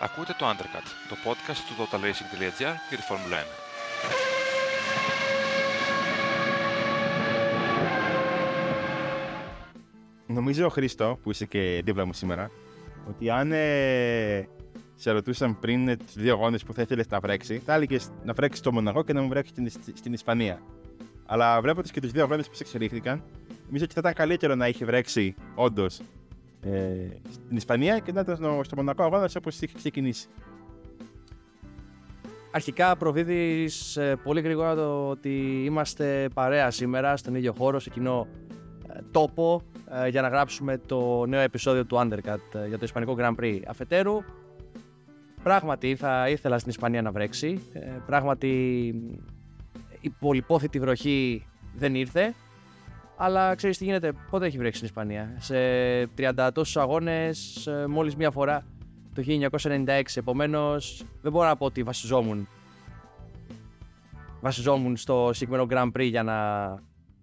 Ακούτε το Undercut, το podcast του totalracing.gr για τη Φόρμουλα 1. Νομίζω, Χρήστο, που είσαι και δίπλα μου σήμερα, ότι αν ε, σε ρωτούσαν πριν τι δύο αγώνες που θα ήθελες να βρέξει, θα έλεγες να βρέξεις στο Μοναγό και να μου βρέξεις στην, στην Ισπανία. Αλλά βλέποντας και τους δύο αγώνες που σε εξελίχθηκαν, νομίζω ότι θα ήταν καλύτερο να είχε βρέξει όντως ε, στην Ισπανία και να ήταν στο Μονακό αγώνας όπως είχε ξεκινήσει. Αρχικά προβίδεις ε, πολύ γρήγορα το ότι είμαστε παρέα σήμερα στον ίδιο χώρο, σε κοινό ε, τόπο ε, για να γράψουμε το νέο επεισόδιο του Undercut για το Ισπανικό Grand Prix. Αφετέρου, πράγματι θα ήθελα στην Ισπανία να βρέξει. Πράγματι η πολυπόθητη βροχή δεν ήρθε. Αλλά ξέρεις τι γίνεται, πότε έχει βρέξει στην Ισπανία; Σε 30 τόσου αγώνε, μόλις μία φορά το 1996. Επομένως, δεν μπορώ να πω ότι βασιζόμουν. Βασιζόμουν στο συγκεκριμένο Grand Prix για να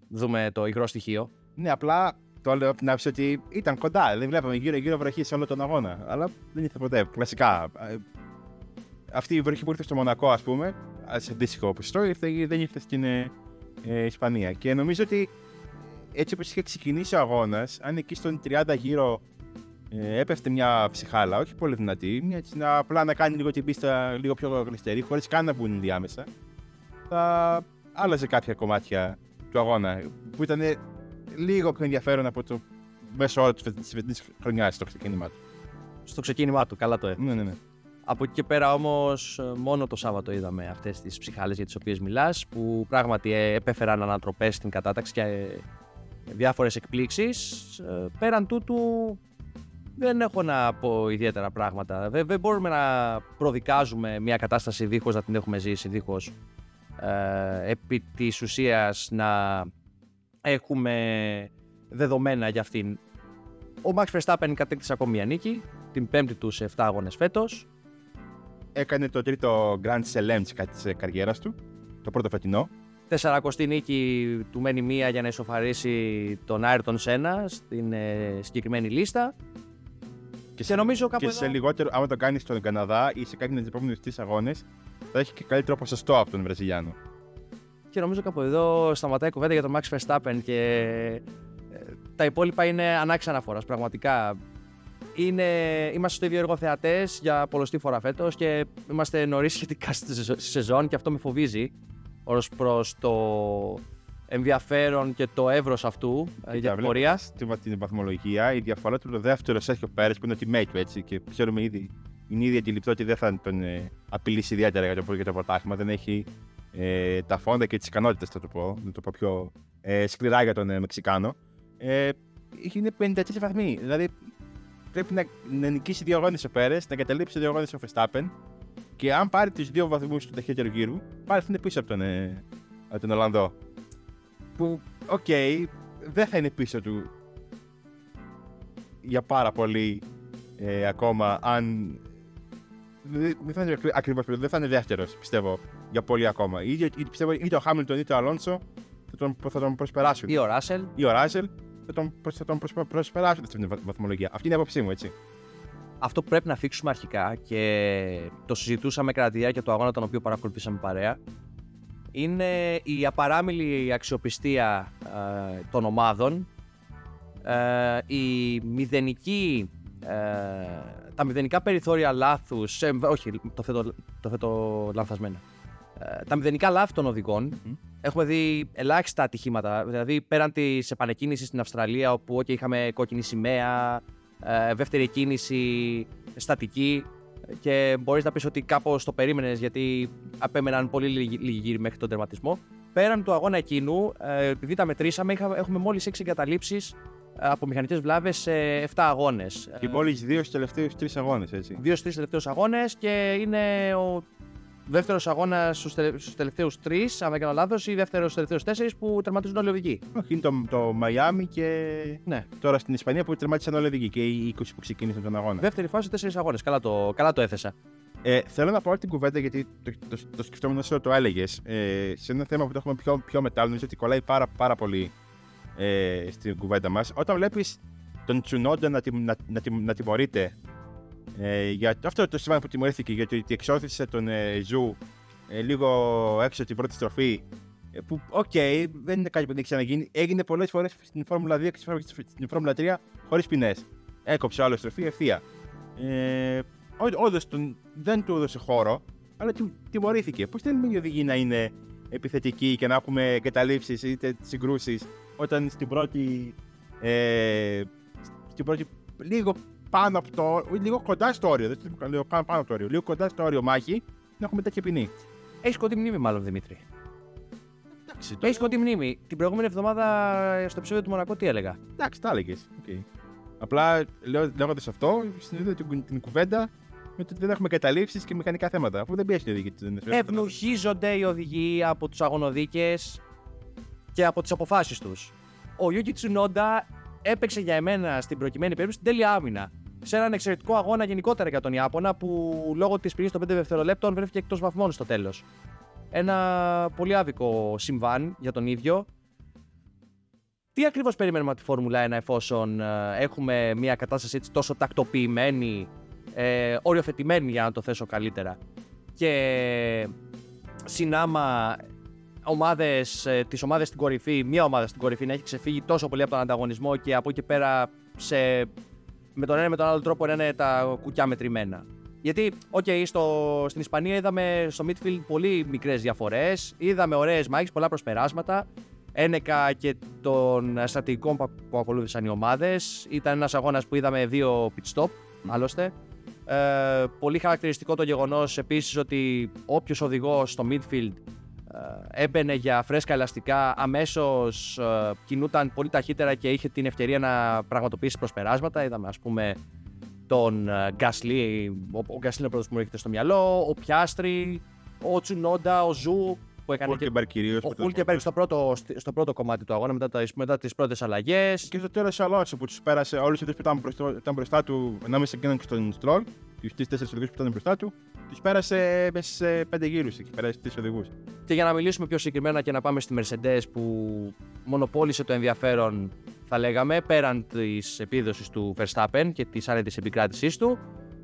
δούμε το υγρό στοιχείο. Ναι, απλά το λέω από την άποψη ότι ήταν κοντά. Δεν βλέπαμε γύρω-γύρω βροχή σε όλο τον αγώνα. Αλλά δεν ήρθε ποτέ. Κλασικά. Ε, αυτή η βροχή που ήρθε στο Μονακό, ας πούμε, σε αντίστοιχο ποσοστό, δεν ήρθε στην ε, ε, Ισπανία. Και νομίζω ότι έτσι όπως είχε ξεκινήσει ο αγώνας, αν εκεί στον 30 γύρω ε, έπεφτε μια ψυχάλα, όχι πολύ δυνατή, μια, έτσι, να, απλά να κάνει λίγο την πίστα λίγο πιο γλιστερή, χωρίς καν να μπουν διάμεσα, θα άλλαζε κάποια κομμάτια του αγώνα που ήταν λίγο πιο ενδιαφέρον από το μέσο όρο της φετινή χρονιάς στο ξεκίνημά του. Στο ξεκίνημά του, καλά το έφερε. Ναι, ναι, ναι. Από εκεί και πέρα όμως, μόνο το Σάββατο είδαμε αυτές τις ψυχάλες για τις οποίες μιλάς, που πράγματι ε, επέφεραν ανατροπές στην κατάταξη και ε, διάφορες εκπλήξεις. Ε, πέραν τούτου δεν έχω να πω ιδιαίτερα πράγματα. Δεν, δεν μπορούμε να προδικάζουμε μια κατάσταση δίχως να την έχουμε ζήσει, δίχως ε, επί της ουσίας να έχουμε δεδομένα για αυτήν. Ο Max Verstappen κατέκτησε ακόμη μια νίκη, την πέμπτη του σε 7 αγώνες φέτος. Έκανε το τρίτο Grand Slam της καριέρας του, το πρώτο φετινό. Τεσσαρακοστή νίκη του μένει μία για να ισοφαρίσει τον Άιρτον Σένα στην ε, συγκεκριμένη λίστα. Και, σε, νομίζω κάπου και εδώ... σε λιγότερο, άμα το κάνεις στον Καναδά ή σε κάποιον από τις επόμενες τρεις αγώνες, θα έχει και καλύτερο ποσοστό από τον Βραζιλιάνο. Και νομίζω κάπου εδώ σταματάει η κουβέντα για τον Max Verstappen και ε, τα υπόλοιπα είναι ανάξια αναφοράς. Πραγματικά είναι, είμαστε στο ίδιο έργο θεατές για πολλωστή φορά φέτος και είμαστε νωρίς σχετικά στη σεζόν και αυτό με φοβίζει ως προς το ενδιαφέρον και το εύρος αυτού ε, για την πορεία. Στην την βαθμολογία, η διαφορά του το δεύτερο Σέρχιο Πέρε που είναι teammate του έτσι και ξέρουμε ήδη, είναι ήδη αντιληπτό ότι δεν θα τον ε, απειλήσει ιδιαίτερα για το, για το πρωτάθλημα. Δεν έχει ε, τα φόντα και τις ικανότητες, θα το πω, να το πω πιο ε, σκληρά για τον ε, Μεξικάνο. Ε, είναι 54 βαθμοί. Δηλαδή πρέπει να, να νικήσει δύο αγώνες ο Πέρες, να εγκαταλείψει δύο αγώνες ο Verstappen και αν πάρει τους δύο βαθμούς του ταχύτερου γύρου, πάλι θα είναι πίσω από τον, ε, από τον Ολλανδό. Που, OK, okay, δεν θα είναι πίσω του για πάρα πολύ ε, ακόμα αν. Δεν θα είναι ακριβώς δεν θα είναι δεύτερος, πιστεύω, για πολύ ακόμα. Είτε, πιστεύω είτε ο Χάμιλτον είτε ο Αλόνσο θα τον, θα τον προσπεράσουν. Ή ο Ράσελ. Ή ο Ράσελ θα τον, θα τον προσπεράσουν στην βαθμολογία. Αυτή είναι η άποψή μου, έτσι αυτό που πρέπει να φίξουμε αρχικά και το συζητούσαμε κατά τη διάρκεια του αγώνα τον οποίο παρακολουθήσαμε παρέα είναι η απαράμιλη αξιοπιστία ε, των ομάδων ε, η μηδενική ε, τα μηδενικά περιθώρια λάθους όχι το θέτω, το θέτω λανθασμένα τα μηδενικά λάθη των οδηγων Έχουμε δει ελάχιστα ατυχήματα. Δηλαδή, πέραν της επανεκκίνησης στην Αυστραλία, όπου okay, είχαμε κόκκινη σημαία, ε, δεύτερη κίνηση στατική και μπορείς να πεις ότι κάπως το περίμενες γιατί απέμεναν πολύ λίγοι γύρι μέχρι τον τερματισμό. Πέραν του αγώνα εκείνου, ε, επειδή τα μετρήσαμε, έχουμε μόλις 6 εγκαταλείψεις ε, από μηχανικές βλάβες σε 7 αγώνες. Και μόλι δύο στους τελευταίους τρεις αγώνες, έτσι. Δύο στους τελευταίους αγώνες και είναι ο δεύτερος αγώνας στους τελευταίους τρεις, αν δεν κάνω λάθος, ή δεύτερος στους τελευταίους τέσσερις που τερματίζουν όλοι οδηγοί. Όχι, είναι το, το Μαϊάμι και ναι. τώρα στην Ισπανία που τερμάτισαν όλοι οδηγοί και οι 20 που ξεκίνησαν τον αγώνα. Δεύτερη φάση, τέσσερις αγώνες. Καλά, το, καλά το έθεσα. Ε, θέλω να πω την κουβέντα γιατί το, το, το, το σκεφτόμουν όσο το έλεγες. Ε, σε ένα θέμα που το έχουμε πιο, πιο μετά, νομίζω ότι κολλάει πάρα, πάρα πολύ ε, στην κουβέντα μας. Όταν βλέπεις τον Τσουνόντα να, να, να, να τιμωρείται Ε, για αυτό το συμβάν που τιμωρήθηκε γιατί ότι εξώθησε τον ε, Ζου ε, λίγο έξω από την πρώτη στροφή. ε, Που, οκ, δεν είναι κάτι που δεν έχει ξαναγίνει. Έγινε πολλές φορές στην Φόρμουλα 2 και στην Φόρμουλα 3 χωρίς ποινές. Έκοψε άλλο στροφή ευθεία. Ε, Όντως δεν του έδωσε χώρο, αλλά τι- τιμωρήθηκε. Πώς θέλουμε οι οδηγοί να είναι επιθετικοί και να έχουμε εγκαταλείψεις είτε συγκρούσεις όταν στην πρώτη. Ε, στην πρώτη λίγο πάνω από το. λίγο κοντά στο όριο. Δεν θέλω να λέω πάνω, πάνω από το όριο. Λίγο κοντά στο όριο μάχη να έχουμε τέτοια ποινή. Έχεις κοντή μνήμη, μάλλον Δημήτρη. Εντάξει, Έχεις κοντή μνήμη. Την προηγούμενη εβδομάδα στο επεισόδιο του Μονακό τι έλεγα; Εντάξει, τα έλεγες. Απλά λέγοντας αυτό, συνειδητοποιώ την, την κουβέντα με το ότι δεν έχουμε καταλήψει και μηχανικά θέματα. Αφού δεν πιέζει ο οδηγητής. Ευνουχίζονται οι οδηγοί από τους αγωνοδίκες και από τις αποφάσεις τους. Ο Γιούκι Τσουνόντα έπαιξε για εμένα στην προκειμένη περίπτωση την τέλεια άμυνα. Σε έναν εξαιρετικό αγώνα γενικότερα για τον Ιάπωνα που λόγω της ποινής των 5 δευτερολέπτων βρέθηκε εκτός βαθμών στο τέλος. Ένα πολύ άδικο συμβάν για τον ίδιο. Τι ακριβώς περιμένουμε από τη Φόρμουλα 1 εφόσον ε, έχουμε μια κατάσταση έτσι τόσο τακτοποιημένη, ε, οριοθετημένη για να το θέσω καλύτερα και συνάμα ομάδες, ε, τις ομάδες στην κορυφή, μία ομάδα στην κορυφή να έχει ξεφύγει τόσο πολύ από τον ανταγωνισμό και από εκεί πέρα σε, με τον ένα ή με τον άλλο τρόπο να είναι τα κουκιά μετρημένα. Γιατί, οκ, στο, στην Ισπανία είδαμε στο midfield πολύ μικρές διαφορές, είδαμε ωραίες μάχες, πολλά προσπεράσματα, ένεκα και των στρατηγικών που, που ακολούθησαν οι ομάδες. Ήταν ένας αγώνας που είδαμε δύο pit stop, άλλωστε. Ε, πολύ χαρακτηριστικό το γεγονός επίσης ότι όποιος οδηγός στο midfield ε, έμπαινε για φρέσκα ελαστικά, αμέσως ε, κινούταν πολύ ταχύτερα και είχε την ευκαιρία να πραγματοποιήσει προσπεράσματα. Είδαμε ας πούμε τον ε, Γκάσλι, ο, ο Γκάσλι είναι ο πρώτος που μου έρχεται στο μυαλό, ο Πιάστρι, ο Τσουνόντα, ο Ζου που έκανε και Χούλκενμπεργκ κυρίως. ο Χούλκενμπεργκ στο πρώτο, στο πρώτο κομμάτι του αγώνα μετά, τα, μετά τις πρώτες αλλαγές. Και στο τέλος ο Αλόνσο που τους πέρασε όλου αυτού που ήταν μπροστά, ήταν μπροστά του ανάμεσα σε εκείνον και στον Στρόλ, τους τρει-τέσσερι οδηγούς που ήταν μπροστά του, του πέρασε μέσα σε πέντε γύρους εκεί. Πέρασε τρεις οδηγούς. Και για να μιλήσουμε πιο συγκεκριμένα και να πάμε στη Mercedes που μονοπόλησε το ενδιαφέρον θα λέγαμε πέραν της επίδοσης του Verstappen και της άνετης επικράτησής του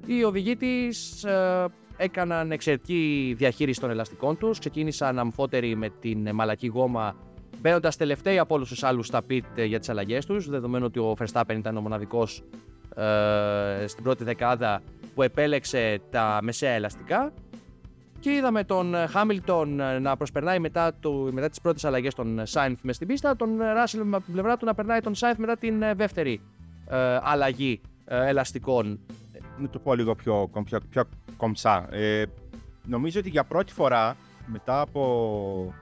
οι οδηγοί της ε, έκαναν εξαιρετική διαχείριση των ελαστικών τους ξεκίνησαν αμφότεροι με την μαλακή γόμα μπαίνοντας τελευταίοι από όλους τους άλλους στα pit ε, για τις αλλαγές τους, δεδομένου ότι ο Verstappen ήταν ο μοναδικός ε, στην πρώτη δεκάδα που επέλεξε τα μεσαία ελαστικά. Και είδαμε τον Χάμιλτον να προσπερνάει μετά, το, μετά τις πρώτες αλλαγές των Σάινθ μες στην πίστα, τον Ράσελ με την πλευρά του να περνάει τον Σάινθ μετά την ε, δεύτερη ε, αλλαγή ε, ελαστικών. Να το πω λίγο πιο, πιο, πιο κομψά. Ε, νομίζω ότι για πρώτη φορά μετά από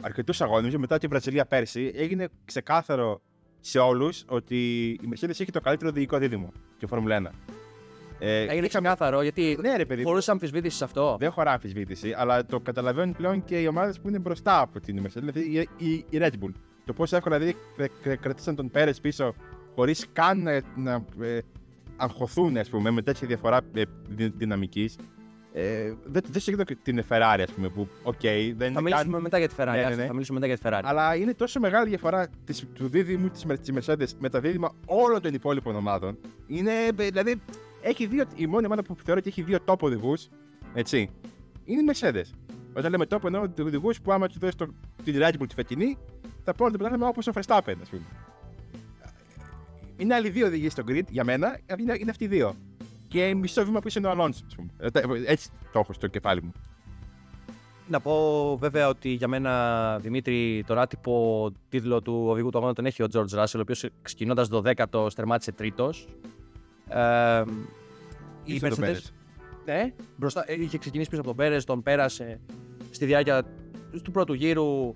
αρκετούς αγώνες, μετά τη Βραζιλία πέρσι, έγινε ξεκάθαρο σε όλους ότι η Mercedes έχει το καλύτερο οδηγικό δίδυμο και Φόρμουλα 1. Ε, Έγινε είχαμε- ξεκάθαρο γιατί Ναι, ρε παιδί. χωρούσε αμφισβήτηση σε αυτό. Δεν χωρά αμφισβήτηση, αλλά το καταλαβαίνουν πλέον και οι ομάδες που είναι μπροστά από την Mercedes, δηλαδή η, η, η Red Bull. Το πόσο εύκολα δηλαδή κρε- κρε- κρατήσαν τον Πέρες πίσω χωρίς καν να, να ε, αγχωθούν ας πούμε, με τέτοια διαφορά ε, δυναμικής. Ε, δεν δεν συγκρίνω και την Ferrari, ας πούμε, που οκ, δεν Θα είναι μιλήσουμε καν- μετά για τη Ferrari. Ναι, ναι, άστο, ναι. Θα μιλήσουμε μετά για τη Ferrari. Αλλά είναι τόσο μεγάλη διαφορά της, του δίδυμου της Mercedes με τα δίδυμα όλων των υπόλοιπων ομάδων. Είναι, ε, δηλαδή, έχει δύο, η μόνη ομάδα που θεωρώ ότι έχει δύο top οδηγούς, έτσι, είναι η Mercedes. Όταν λέμε top εννοώ οδηγούς που άμα τους δώσεις το, την Red Bull τη φετινή, θα πάρουν το πρωτάθλημα όπως ο Verstappen, ας πούμε. Είναι άλλοι δύο οδηγοί στο grid για μένα, είναι, είναι αυτοί οι δύο. Και μισό βήμα πίσω είναι ο Αλόνσο, ας πούμε. Ε, Έτσι το έχω στο κεφάλι μου. Να πω βέβαια ότι για μένα, Δημήτρη, τον άτυπο τίτλο του οδηγού του αγώνα τον έχει ο George Russell, ο οποίος ξεκινώντας το 10ο τερμάτισε τρίτος. Ε, η Ήρθε το Mercedes. Πέρες. Ναι, μπροστά, ε, είχε ξεκινήσει πίσω από τον Πέρες, τον πέρασε στη διάρκεια του πρώτου γύρου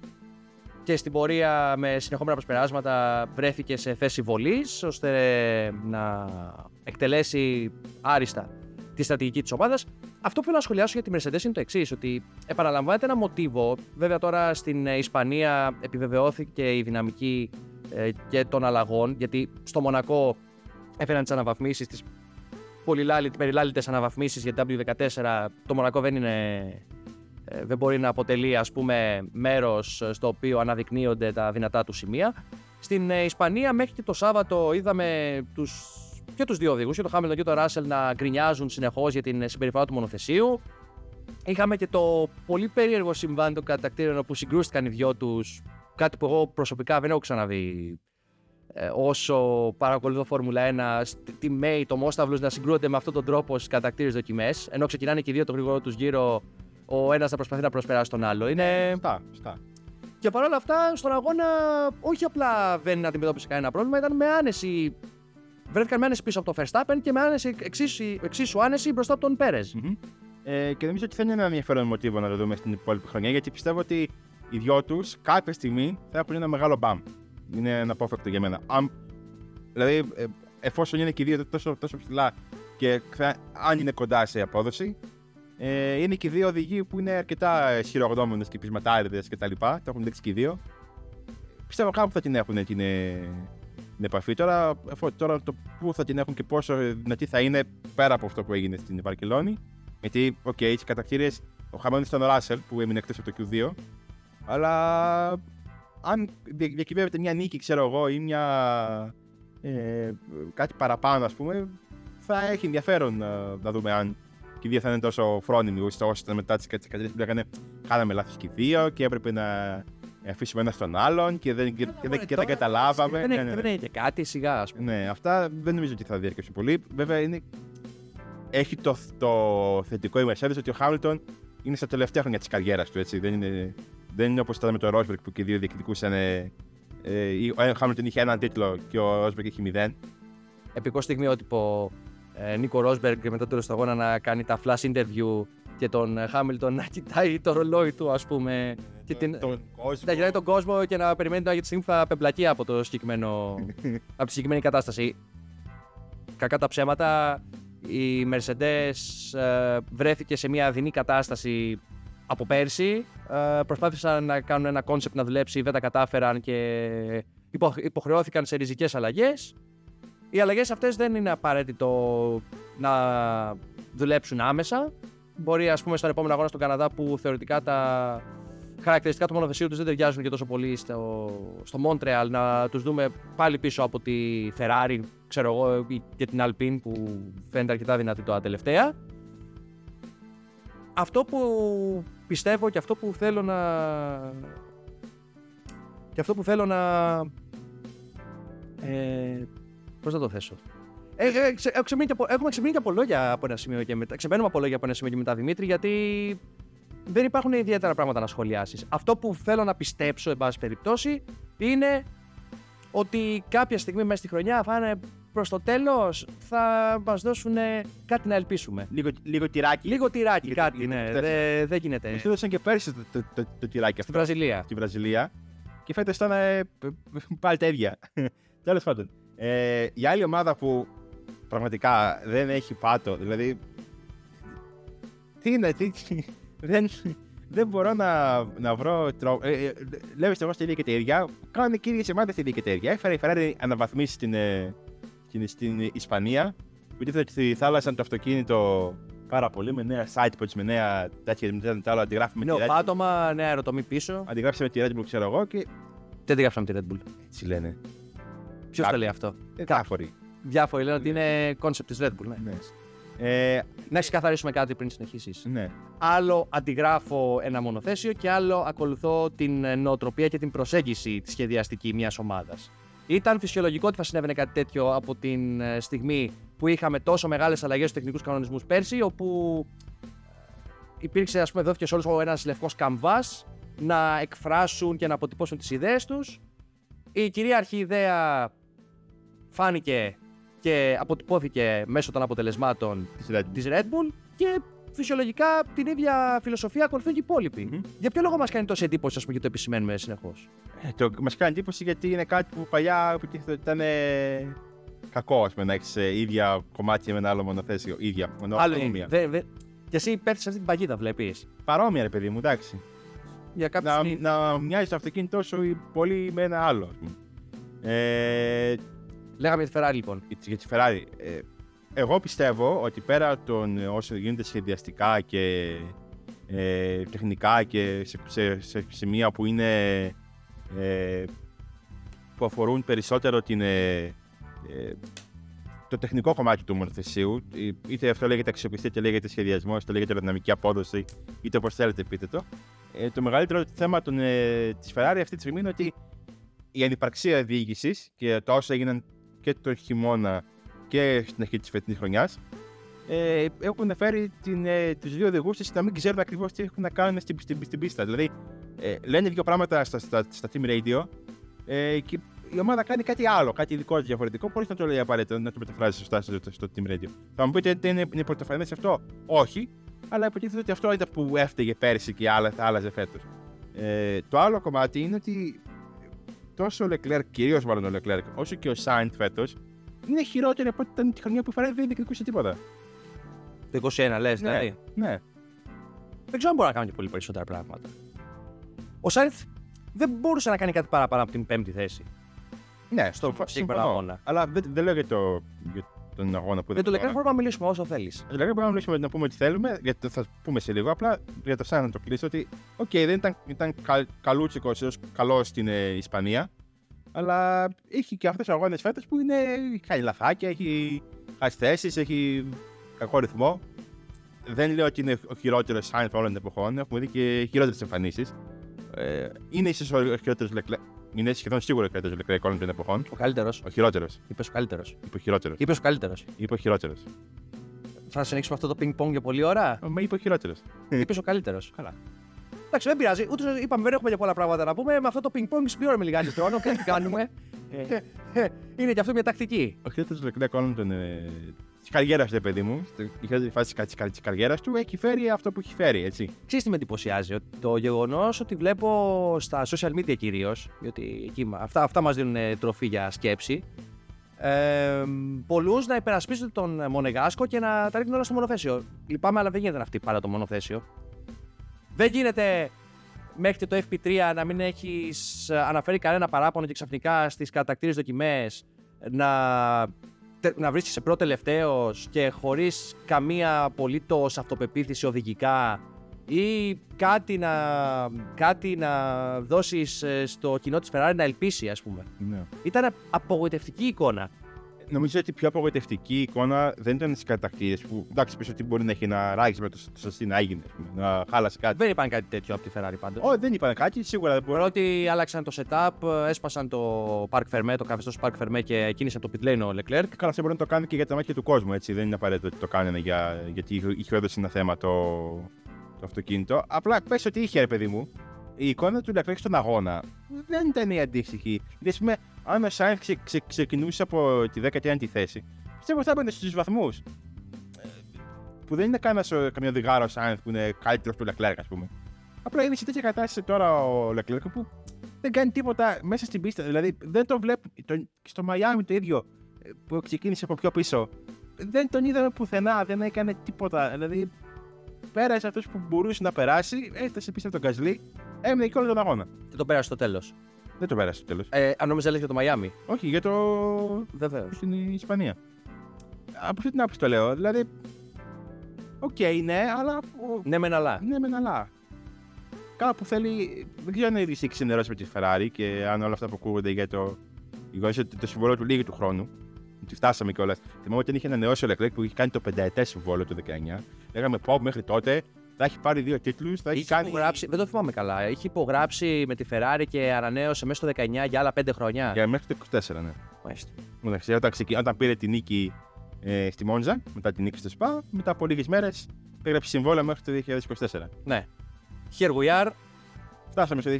και στην πορεία με συνεχόμενα προσπεράσματα βρέθηκε σε θέση βολής ώστε να εκτελέσει άριστα τη στρατηγική της ομάδας. Αυτό που θέλω να σχολιάσω για τη Mercedes είναι το εξής, ότι επαναλαμβάνεται ένα μοτίβο. Βέβαια τώρα στην ε, Ισπανία επιβεβαιώθηκε η δυναμική ε, και των αλλαγών, γιατί στο Μονακό έφεραν τις αναβαθμίσεις, τι περιλάλητε αναβαθμίσεις για την W14. Το Μονακό δεν είναι ε, δεν μπορεί να αποτελεί ας πούμε μέρος στο οποίο αναδεικνύονται τα δυνατά του σημεία. Στην ε, Ισπανία μέχρι και το Σάββατο είδαμε τους και τους δύο οδηγούς, και τον Χάμιλτον και τον Ράσελ, να γκρινιάζουν συνεχώς για την συμπεριφορά του μονοθεσίου. Είχαμε και το πολύ περίεργο συμβάν των κατακτήρων όπου συγκρούστηκαν οι δυο τους. Κάτι που εγώ προσωπικά δεν έχω ξαναδεί ε, όσο παρακολουθώ Φόρμουλα 1, τη Μέη, το Μόσταυλου να συγκρούονται με αυτόν τον τρόπο στις κατακτήρες δοκιμές. Ενώ ξεκινάνε και οι δύο το γρήγορο τους γύρω, ο ένας να προσπαθεί να προσπεράσει τον άλλο. Είναι... Σωστά, σωστά. Και παρόλα αυτά, στον αγώνα, όχι απλά δεν αντιμετώπισε κανένα πρόβλημα, ήταν με άνεση. Βρέθηκαν με άνεση πίσω από τον Verstappen και με άνεση εξίσου, εξίσου άνεση μπροστά από τον Πέρες. Μμμ. Ε, και νομίζω ότι θα είναι ένα ενδιαφέρον μοτίβο να το δούμε στην υπόλοιπη χρονιά γιατί πιστεύω ότι οι δυο τους κάποια στιγμή θα έχουν ένα μεγάλο μπαμ. Είναι αναπόφευκτο για μένα. Αν, δηλαδή, ε, εφόσον είναι και οι δύο τόσο, τόσο ψηλά και θα- αν είναι κοντά σε απόδοση, ε, είναι και οι δύο οδηγοί που είναι αρκετά ισχυρογνώμονες και πεισματάριδες κτλ. Το έχουν δείξει και οι δύο. Πιστεύω κάπου θα την έχουν την, ε, την επαφή. Τώρα, εφό- τώρα το πού θα την έχουν και πόσο δυνατή θα είναι πέρα από αυτό που έγινε στην Βαρκελόνη. Γιατί, οκ, okay, κατατακτήριες, ο χαμένος ήταν ο Ράσελ που έμεινε εκτός από το Q2. Αλλά αν δια- διακυβεύεται μια νίκη, ξέρω εγώ, ή μια. Ε, κάτι παραπάνω, ας πούμε, θα έχει ενδιαφέρον να, να δούμε αν και οι δύο θα είναι τόσο φρόνιμοι ώστε ώστε μετά τις κατηγορίε που λέγανε Κάναμε λάθος και οι δύο και έπρεπε να αφήσουμε ένα στον άλλον και δεν, και, και δεν, και δεν καταλάβαμε. Δεν, Ναι, έχει- ναι, ναι. δεν έχει και κάτι, σιγά, ας πούμε. Ναι, αυτά δεν νομίζω ότι θα διαρκέσει πολύ. Βέβαια, είναι... έχει το, το θετικό η Mercedes ότι ο Χάμιλτον είναι στα τελευταία χρόνια της καριέρας του. Έτσι. Δεν είναι, δεν είναι όπως ήταν με τον Ρόσμπεργκ που και οι δύο διεκδικούσαν. Ε, ε, ο Χάμιλτον είχε έναν τίτλο και ο Ρόσμπεργκ είχε μηδέν. Επικό στιγμιότυπο ε, Νίκο Ρόσμπεργκ μετά το τέλος του αγώνα να κάνει τα flash interview και τον ε, Χάμιλτον να κοιτάει το ρολόι του, ας πούμε. Και την... Τον κόσμο. Να γυρνάει τον κόσμο και να περιμένει τώρα για τη στιγμή που θα πεμπλακεί από, το συγκεκριμένο... από τη συγκεκριμένη κατάσταση. Κακά τα ψέματα, η Mercedes ε, βρέθηκε σε μια αδεινή κατάσταση από πέρσι. Ε, προσπάθησαν να κάνουν ένα κόνσεπτ να δουλέψει, δεν τα κατάφεραν και υπο- υποχρεώθηκαν σε ριζικές αλλαγές. Οι αλλαγές αυτές δεν είναι απαραίτητο να δουλέψουν άμεσα. Μπορεί, ας πούμε, στον επόμενο αγώνα στον Καναδά που θεωρητικά τα χαρακτηριστικά του μονοθεσίου τους δεν ταιριάζουν και τόσο πολύ στο, στο Montreal να τους δούμε πάλι πίσω από τη Ferrari, ξέρω εγώ, ή και την Alpine που φαίνεται αρκετά δυνατή τώρα τελευταία. Αυτό που πιστεύω και αυτό που θέλω να... Και αυτό που θέλω να... Ε, πώς θα το θέσω; Ε, ε, ξε- έχω ξεμείνει και από- έχουμε ξεμείνει και από λόγια από ένα σημείο και μετά. Ξεμένουμε από λόγια από ένα σημείο και μετά, Δημήτρη, γιατί δεν υπάρχουν ιδιαίτερα πράγματα να σχολιάσεις. Αυτό που θέλω να πιστέψω, εν πάση περιπτώσει, είναι ότι κάποια στιγμή μέσα στη χρονιά θα είναι προς το τέλος, θα μας δώσουν κάτι να ελπίσουμε. Λίγο, λίγο τυράκι. Λίγο τυράκι, Λίγο- κάτι, λίγο ναι. πιστεύω. Δεν δεν γίνεται. Μου έδωσαν και πέρσι το, το, το, το τυράκι Στην αυτό Βραζιλία. στη Βραζιλία. Και φέτο ήταν ε, π- π- πάλι τα ίδια. Τέλος πάντων. Ε, η άλλη ομάδα που πραγματικά δεν έχει πάτο, δηλαδή. Τι είναι, τι. δεν, δεν μπορώ να, να βρω τρόπο. Ε, ε, λέω εγώ στα ίδια και τα ίδια. Κάνουν και οι ίδιε ομάδε τα ίδια και τα ίδια. Έφερε η Ferrari αναβαθμίσεις στην, ε, στην, στην Ισπανία. Που υποτίθεται ότι θάλασσαν το αυτοκίνητο πάρα πολύ με νέα sidepods, με νέα τέτοια με τα άλλο αντιγράφει με τη Νέο Red Bull. πάτωμα, νέα αεροτομή πίσω. Αντιγράψε με τη Red Bull, ξέρω εγώ, και Δεν αντιγράψαμε τη Red Bull. έτσι λένε. Ποιος Κάποιοι. το λέει αυτό; Ε, Διάφοροι. Διάφοροι λένε ότι είναι concept της Red Bull. Ναι. Ναι. Ε, Να ξεκαθαρίσουμε κάτι πριν συνεχίσεις. ναι. Άλλο αντιγράφω ένα μονοθέσιο και άλλο ακολουθώ την ε, νοοτροπία και την προσέγγιση τη σχεδιαστική μιας ομάδας. Ήταν φυσιολογικό ότι θα συνέβαινε κάτι τέτοιο από την ε, στιγμή που είχαμε τόσο μεγάλες αλλαγές στους τεχνικούς κανονισμούς πέρσι, όπου ε, υπήρξε, ας πούμε, δόθηκε σε όλους ένας λευκός καμβάς να εκφράσουν και να αποτυπώσουν τις ιδέες τους. Η κυρίαρχη ιδέα φάνηκε και αποτυπώθηκε μέσω των αποτελεσμάτων Της Red Bull. της Red Bull και φυσιολογικά την ίδια φιλοσοφία ακολουθούν και οι υπόλοιποι. Μμμ. Για ποιο λόγο μας κάνει τόση εντύπωση, ας πούμε, και το επισημαίνουμε συνεχώς; Ε, το, μας κάνει εντύπωση γιατί είναι κάτι που παλιά υποτίθεται ότι ήταν ε, κακό, ας πούμε, να έχεις ε, ίδια κομμάτια με ένα άλλο μονοθέσιο. Ίδια, μόνο παρόμοια. Δε, δε, και εσύ πέφτεις σε αυτή την παγίδα, βλέπεις. Παρόμοια, ρε παιδί μου, εντάξει. Για κάποια Να, στιγμή. να μοιάζει το αυτοκίνητό σου ή πολύ με ένα άλλο, ας πούμε. Ε, Λέγαμε για τη Ferrari, λοιπόν. για τη- για τη Ferrari. Ε, εγώ πιστεύω ότι πέρα των ε, όσο γίνεται σχεδιαστικά και ε, τεχνικά και σε, σε, σε σημεία που είναι ε, που αφορούν περισσότερο την, ε, ε, το τεχνικό κομμάτι του μονοθεσίου, ε, είτε αυτό λέγεται αξιοπιστία, είτε λέγεται σχεδιασμό, είτε λέγεται αεροδυναμική απόδοση, είτε όπως θέλετε πείτε το. Ε, το μεγαλύτερο θέμα των, ε, της Ferrari αυτή τη στιγμή είναι ότι η ανυπαρξία διοίκησης και τα όσα έγιναν και το χειμώνα και στην αρχή της φετινής χρονιάς ε, έχουν φέρει ε, τους δύο οδηγούς να μην ξέρουν ακριβώς τι έχουν να κάνουν στην, στην, στην πίστα. Δηλαδή, ε, λένε δύο πράγματα στα, στα, στα team radio ε, και η ομάδα κάνει κάτι άλλο, κάτι ειδικό διαφορετικό, χωρίς να το λέει απαραίτητα, να το μεταφράζει σωστά στο, στο team radio. Θα μου πείτε, είναι, είναι πρωτοφανές αυτό; Όχι, αλλά υποτίθεται ότι αυτό ήταν που έφταιγε πέρσι και άλλα, θα άλλαζε φέτος. Ε, το άλλο κομμάτι είναι ότι τόσο ο Leclerc, κυρίως μάλλον ο Leclerc, όσο και ο Sainz φέτος, είναι χειρότεροι από ό,τι ήταν τη χρονιά που η Ferrari δεν διεκδικούσε τίποτα. Το 21 λες, δηλαδή. Ναι. Δεν ξέρω αν μπορεί να κάνει και πολύ περισσότερα πράγματα. Ο Σάινθ δεν μπορούσε να κάνει κάτι παραπάνω από την πέμπτη θέση. Ναι, στο συγκεκριμένο συμφωνώ. αγώνα. Αλλά δεν, δεν λέω για, το, για τον αγώνα που Δεν το τώρα. λέει μπορούμε να μιλήσουμε όσο θέλεις. Δηλαδή, μπορούμε να μιλήσουμε να πούμε ό,τι θέλουμε, γιατί θα πούμε σε λίγο. Απλά για το Σάιν να το κλείσω ότι, οκ, δεν ήταν, ήταν κα, καλούτσικος έως καλός στην ε, Ισπανία, αλλά έχει και αυτός κάτι αγώνες φέτος που είναι, κάνει λαθάκια, έχει χάσει θέσεις, έχει κακό ρυθμό. Δεν λέω ότι είναι ο χειρότερος Σάινθ όλων των εποχών, έχουμε δει και χειρότερες εμφανίσεις. Ε, είναι ίσως ο χειρότερος Λεκλέρ. Είναι σχεδόν σίγουρο ο χειρότερος Λεκλέρ όλων των εποχών. Ο καλύτερος. Ο χειρότερος. Είπε ο καλύτερος. Είπε ο χειρότερος. Είπε ο καλύτερος. Είπε ο χειρότερος. Θα συνεχίσουμε αυτό το ping-pong για πολλή ώρα; Μα είπε ο χειρότερος. Είπες ο καλύτερος. Καλά. Εντάξει, δεν πειράζει. Ούτε είπαμε δεν έχουμε και πολλά πράγματα να πούμε. Με αυτό το ping-pong σπιόρουμε λιγάκι χρόνο και τι κάνουμε. Ε, ε, Είναι και αυτό μια τακτική. Ο χειρότερο Λεκλέκ όλων των. Ε, της καριέρας του, παιδί μου, στη χειρότερη φάση της καριέρας του, έχει φέρει αυτό που έχει φέρει, έτσι. Ξέρεις τι με εντυπωσιάζει, ότι το γεγονός ότι βλέπω στα social media κυρίως, γιατί εκεί, μα- αυτά, αυτά μας δίνουν ε, τροφή για σκέψη, ε, πολλούς να υπερασπίζονται τον Μονεγάσκο και να τα ρίχνουν όλα στο μονοθέσιο. Λυπάμαι, αλλά δεν γίνεται να αυτή πάρα το μονοθέσιο. Δεν γίνεται μέχρι και το FP3 να μην έχεις αναφέρει κανένα παράπονο και ξαφνικά στις κατακτήρες δοκιμές να, τε- να βρίσκεσαι πρώτο τελευταίος και χωρίς καμία απολύτως αυτοπεποίθηση οδηγικά ή κάτι να, κάτι να δώσεις ε, στο κοινό της Ferrari να ελπίσει ας πούμε. Ναι. Ήταν απογοητευτική εικόνα. Νομίζω ότι η πιο απογοητευτική εικόνα δεν ήταν στις κατακτήρες που εντάξει, πίσω ότι μπορεί να έχει ένα ράγισμα το, το σωστή να έγινε, ας πούμε, να χάλασε κάτι. Δεν είπαν κάτι τέτοιο από τη Ferrari πάντως. Όχι, δεν είπαν κάτι, σίγουρα δεν μπορεί. Παρότι άλλαξαν το setup, έσπασαν το Park Fermé, το καθεστώς Park Fermé και κίνησε το pit lane ο Leclerc. Καλά, αυτό μπορεί να το κάνει και για τα μάτια του κόσμου, έτσι. Δεν είναι απαραίτητο ότι το κάνανε για, γιατί είχε έδωσε ένα θέμα το, το αυτοκίνητο. Απλά πες ότι είχε, ρε παιδί μου, η εικόνα του Leclerc στον αγώνα δεν ήταν η αντίστοιχη. Δηλαδή, ας πούμε, αν ο Σάινθ ξε, ξε, ξεκινούσε από τη 19η θέση, πιστεύω θα έμπαινε στους βαθμούς. Που δεν είναι κανένας, ο- καμία οδηγάρα ο Σάινθ που είναι καλύτερος του Leclerc, ας πούμε. Απλά είναι σε τέτοια κατάσταση τώρα ο Leclerc που δεν κάνει τίποτα μέσα στην πίστα. Δηλαδή δεν το βλέπω. Το, στο Μαϊάμι το ίδιο ε, που ξεκίνησε από πιο πίσω. Δεν τον είδαμε πουθενά, δεν έκανε τίποτα. Δηλαδή πέρασε αυτός που μπορούσε να περάσει, έφτασε πίσω από τον Γκασλί, έμεινε και όλο τον αγώνα. Και το πέρασε στο τέλος. Δεν το πέρασε στο τέλος. Ε, αν νόμιζα έλεγες για το Μαϊάμι. Όχι, για το. Βεβαίως. στην Ισπανία. Από αυτή την άποψη το λέω. Δηλαδή. Οκ, ναι, αλλά. ο- Ναι, μεν αλλά. Ναι, μεν αλλά. Κάπου θέλει. Δεν ξέρω αν έχει ξενερώσει με τη Ferrari και αν όλα αυτά που ακούγονται για το. γεγονό ότι το συμβόλαιο του λίγη του χρόνου. Ότι φτάσαμε κιόλας. Θυμάμαι όταν είχε ανανεώσει ο Leclerc που είχε κάνει το πενταετές συμβόλαιο του 19. Λέγαμε πω μέχρι τότε θα έχει πάρει δύο τίτλους, θα έχει Είχε κάνει. υπογράψει, δεν το θυμάμαι καλά. Είχε υπογράψει με τη Ferrari και ανανέωσε μέσα στο 19 για άλλα 5 χρόνια. Για μέχρι το 24, ναι. Μάλιστα. Εντάξει, όταν, ξεκι... όταν πήρε την νίκη ε, στη Μόντζα, μετά την νίκη στο ΣΠΑ, μετά από λίγες μέρες έγραψε συμβόλαιο μέχρι το 2024. Ναι. Here we are, Φτάσαμε στο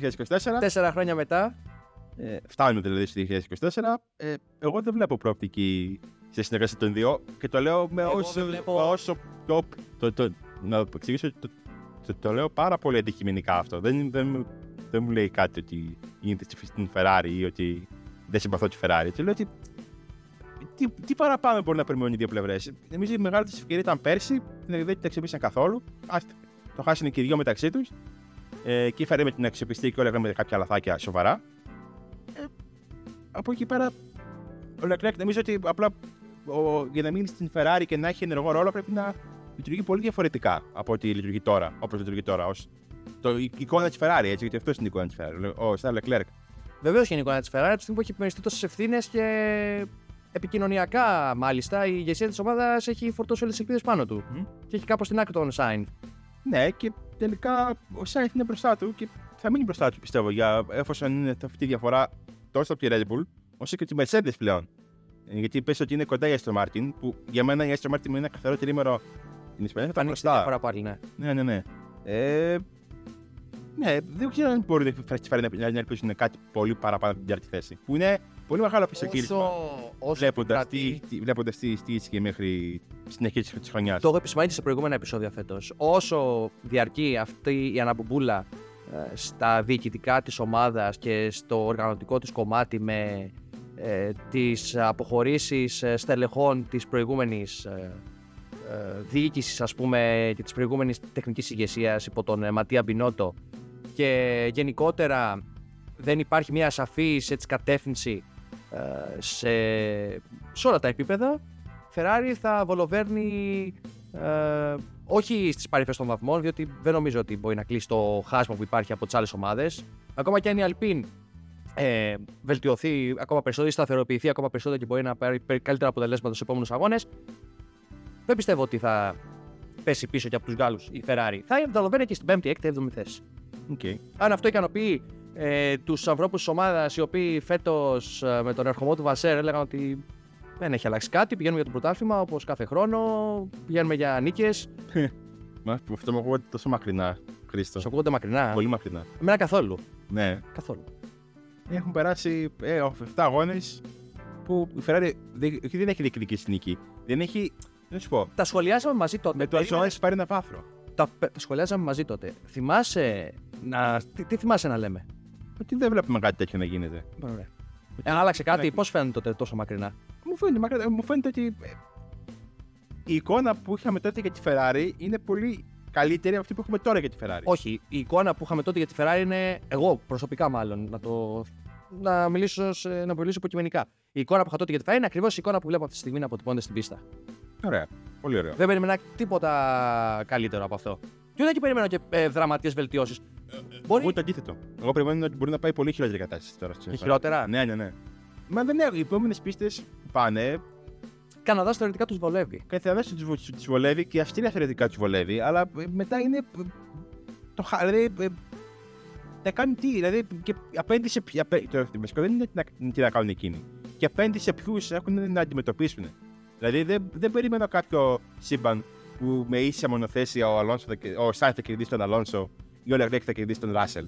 2024. 4 χρόνια μετά. Ε, φτάνουμε δηλαδή στο 2024. Ε, εγώ δεν βλέπω προοπτική σε συνεργασία των δύο και το λέω με Εγώ όσο, δεν βλέπω- όσο πιο. Το, το, να το εξηγήσω, το, το, το λέω πάρα πολύ αντικειμενικά αυτό. Δεν, δεν, μου- δεν μου λέει κάτι ότι γίνεται στη- στην Ferrari ή ότι δεν συμπαθώ τη Ferrari. Το λέω ότι τι, τι παραπάνω μπορεί να περιμένουν οι δύο πλευρές. Νομίζω η μεγάλη της ευκαιρία ήταν πέρσι, δηλαδή δεν την αξιοποίησαν καθόλου. Άστε, το χάσανε και οι δύο μεταξύ τους. Ε, και η Ferrari με την αξιοπιστία και όλα έκαναν κάποια λαθάκια σοβαρά. Ε, από εκεί πέρα, ο Leclerc νομίζω ότι απλά ο, για να μείνει στην Ferrari και να έχει ενεργό ρόλο πρέπει να λειτουργεί πολύ διαφορετικά από ό,τι λειτουργεί τώρα. Όπως λειτουργεί τώρα. Ως, το, η εικόνα της Ferrari, έτσι, γιατί αυτός είναι η εικόνα της Ferrari. Ο Charles Leclerc. Βεβαίως και είναι η εικόνα της Ferrari από τη στιγμή που έχει επιμεριστεί τόσες ευθύνες και επικοινωνιακά μάλιστα η ηγεσία της ομάδας έχει φορτώσει όλες τις ελπίδες πάνω του. Μμ. Και έχει κάπως την άκρη τον Σάιν. Ναι, και τελικά ο Σάινθ είναι μπροστά του και θα μείνει μπροστά του πιστεύω. Για, εφόσον είναι αυτή η διαφορά τόσο από τη Red Bull όσο και τη Mercedes πλέον. Ε, Γιατί πες ότι είναι κοντά η Aston Martin, που για μένα η Aston Martin με ένα καθαρό τρίμερο στην Ισπανία θα Θα ήταν ανοίξει τη μπροστά. διαφορά πάλι, ναι. Ναι, ναι, ναι. Ε, ναι, δεν ξέρω αν μπορεί να φέρει να, να ελπίζουν κάτι πολύ παραπάνω από την τέταρτη θέση. Που είναι πολύ μεγάλο πισωγύρισμα. όσο Βλέποντας κρατεί- τι, τι, βλέποντας τι στήθηκε μέχρι στην αρχή της χρονιάς. Το έχω επισημάνει σε προηγούμενα επεισόδια φέτος. Όσο διαρκεί αυτή η αναμπομπούλα ε, στα διοικητικά της ομάδας και στο οργανωτικό της κομμάτι με ε, τις αποχωρήσεις ε, στελεχών της προηγούμενης ε, ε, διοίκησης ας πούμε και της προηγούμενης τεχνικής ηγεσίας υπό τον ε, Ματία Μπινότο και γενικότερα δεν υπάρχει μια σαφής έτσι, κατεύθυνση ε, σε, σε όλα τα επίπεδα Ferrari θα βολοβέρνει ε, όχι στις παρυφέ των βαθμών, διότι δεν νομίζω ότι μπορεί να κλείσει το χάσμα που υπάρχει από τις άλλες ομάδες. Ακόμα και αν η Alpine ε, βελτιωθεί ακόμα περισσότερο ή σταθεροποιηθεί ακόμα περισσότερο και μπορεί να πάρει πε- καλύτερα αποτελέσματα στους επόμενους αγώνες, δεν πιστεύω ότι θα πέσει πίσω και από τους Γάλλους η Ferrari. Θα βολοβέρνει και στην 5η, 6η, 7η θέση. Okay. Αν αυτό ικανοποιεί ε, τους ανθρώπους της ομάδας οι οποίοι φέτος με τον ερχομό του Βασέρ έλεγαν ότι δεν έχει αλλάξει κάτι, πηγαίνουμε για το πρωτάθλημα όπως κάθε χρόνο, πηγαίνουμε για νίκες. Μα που αυτό μου ακούγεται τόσο μακρινά, Χρήστο. Σα ακούγονται μακρινά. Πολύ μακρινά. Εμένα καθόλου. Ναι. Καθόλου. Έχουν περάσει ε, 7 αγώνες που η Ferrari δεν, δεν έχει διεκδικήσει νίκη. Δεν έχει. Δεν σου πω. Τα σχολιάσαμε μαζί τότε. Με το Περίμενε. Αλσόνα έχει πάρει ένα βάθρο. τα, τα σχολιάσαμε μαζί τότε. Θυμάσαι να. Τι, τι θυμάσαι να λέμε; Ότι δεν βλέπουμε κάτι τέτοιο να γίνεται. Ωραία. Ε, άλλαξε κάτι, Ναι. πώς φαίνεται τότε τόσο μακρινά; Μου φαίνεται, μακριά- μου φαίνεται ότι ε, η εικόνα που είχαμε τότε για τη Ferrari είναι πολύ καλύτερη από αυτή που έχουμε τώρα για τη Ferrari. Όχι, η εικόνα που είχαμε τότε για τη Ferrari είναι. Εγώ προσωπικά μάλλον, να το. Να μιλήσω, σε- να μιλήσω υποκειμενικά. Η εικόνα που είχα τότε για τη Ferrari είναι ακριβώς η εικόνα που βλέπω αυτή τη στιγμή να αποτυπώνεται στην πίστα. Ωραία. Πολύ ωραίο. Δεν περίμενα τίποτα καλύτερο από αυτό. Και ούτε και περίμενα και ε, δραματικές βελτιώσεις. Μπορεί. Εγώ το αντίθετο. Εγώ περιμένω ότι μπορεί να πάει πολύ χειρότερη κατάσταση τώρα. στην Και Ferrari. χειρότερα; Ναι, ναι, ναι. Μα δεν έχω. Οι επόμενες πίστες που πάνε, Καναδάς θεωρητικά τους βολεύει. καθένα τους βολεύει και η Αυστρία θεωρητικά τους βολεύει, αλλά ε, μετά είναι. ε, Το χα- δηλαδή. ε, Να κάνουν τι, δηλαδή. Και απέναντι σε ποια. απέ- Το το βασικό δεν είναι τι να, τι να κάνουν εκείνοι. Και απέναντι σε ποιους έχουν να αντιμετωπίσουν. Δηλαδή δεν, δεν περίμενα κάποιο σύμπαν που με ίσια μονοθέσια ο, Αλόνσο θα, κε- ο Σάινθ θα κερδίσει τον Αλόνσο ή ο Λεγρέκ θα κερδίσει τον Ράσελ.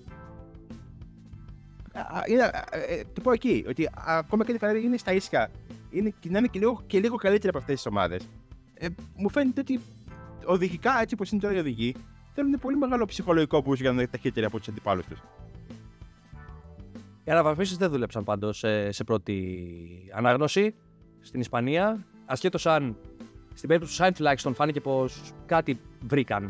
Α, α, Είναι, α, ε, το πω εκεί, ότι α, ακόμα και η Ferrari είναι στα ίσια. Είναι, και να είναι και λίγο, και λίγο καλύτερη από αυτές τις ομάδες. Ε, μου φαίνεται ότι οδηγικά, έτσι όπως είναι τώρα οι οδηγοί, θέλουν πολύ μεγάλο ψυχολογικό boost για να είναι ταχύτεροι από τους αντιπάλους τους. Οι αναβαθμίσει δεν δούλεψαν πάντως σε, σε πρώτη ανάγνωση στην Ισπανία. Ασχέτως αν στην περίπτωση του Σάιν τουλάχιστον φάνηκε πως κάτι βρήκαν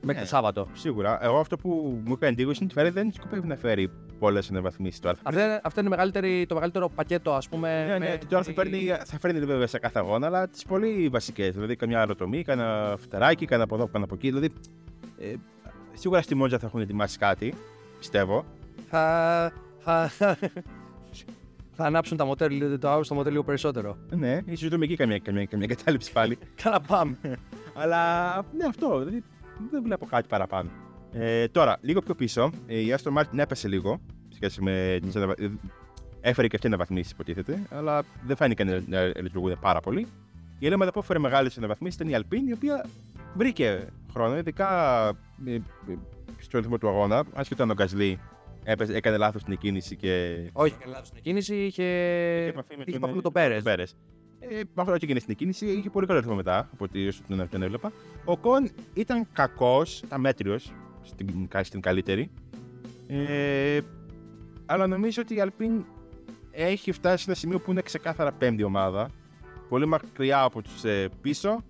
μέχρι Ναι. το Σάββατο. Σίγουρα. Εγώ αυτό που μου έκανε εντύπωση είναι ότι η Ferrari δεν σκοπεύει να φέρει πολλές αναβαθμίσει τώρα. Αυτό είναι, αυτό είναι μεγαλύτερη, το μεγαλύτερο πακέτο, ας πούμε. Ναι, ναι, με- και τώρα θα φέρνει, θα φέρνει βέβαια σε κάθε αγώνα, αλλά τις πολύ βασικές. Δηλαδή, καμιά αεροτομή, κανένα φτεράκι, κανένα από εδώ, κανένα από εκεί. Δηλαδή, ε, σίγουρα στη Μόντζα θα έχουν ετοιμάσει κάτι, πιστεύω. Θα, θα, θα, θα ανάψουν τα μοτέλ, το Audi στο μοτέλ λίγο περισσότερο. Ναι, ίσω δούμε εκεί καμιά, καμιά, καμιά κατάληψη πάλι. Κάνα πάμε. αλλά ναι, αυτό. Δηλαδή, δεν βλέπω κάτι παραπάνω. Ε, τώρα, λίγο πιο πίσω, ε, η Aston Martin έπεσε λίγο. σε σχέση με τις αναβα- ε, Έφερε και αυτή αναβαθμίσεις, υποτίθεται, αλλά δεν φάνηκε να, να λειτουργούν πάρα πολύ. Η άλλη ομάδα που έφερε μεγάλες αναβαθμίσεις ήταν η Alpine, η οποία βρήκε χρόνο, ειδικά ε, ε, στο ρυθμό του αγώνα. Άσχετο αν ο Γκασλί έπαιζε- έκανε λάθος στην κίνηση και. Όχι, έκανε λάθος στην κίνηση, είχε, επαφή με είχε τον- επαφή με τον Πέρες. Πέρες. Ε, με αυτό και έγινε στην κίνηση, είχε πολύ καλό ρυθμό μετά από ό,τι όσο τον, τον έβλεπα. Ο Κον ήταν κακός, ήταν μέτριος στην, στην καλύτερη. Ε, αλλά νομίζω ότι η Alpine έχει φτάσει σε ένα σημείο που είναι ξεκάθαρα πέμπτη ομάδα. Πολύ μακριά από τους ε, πίσω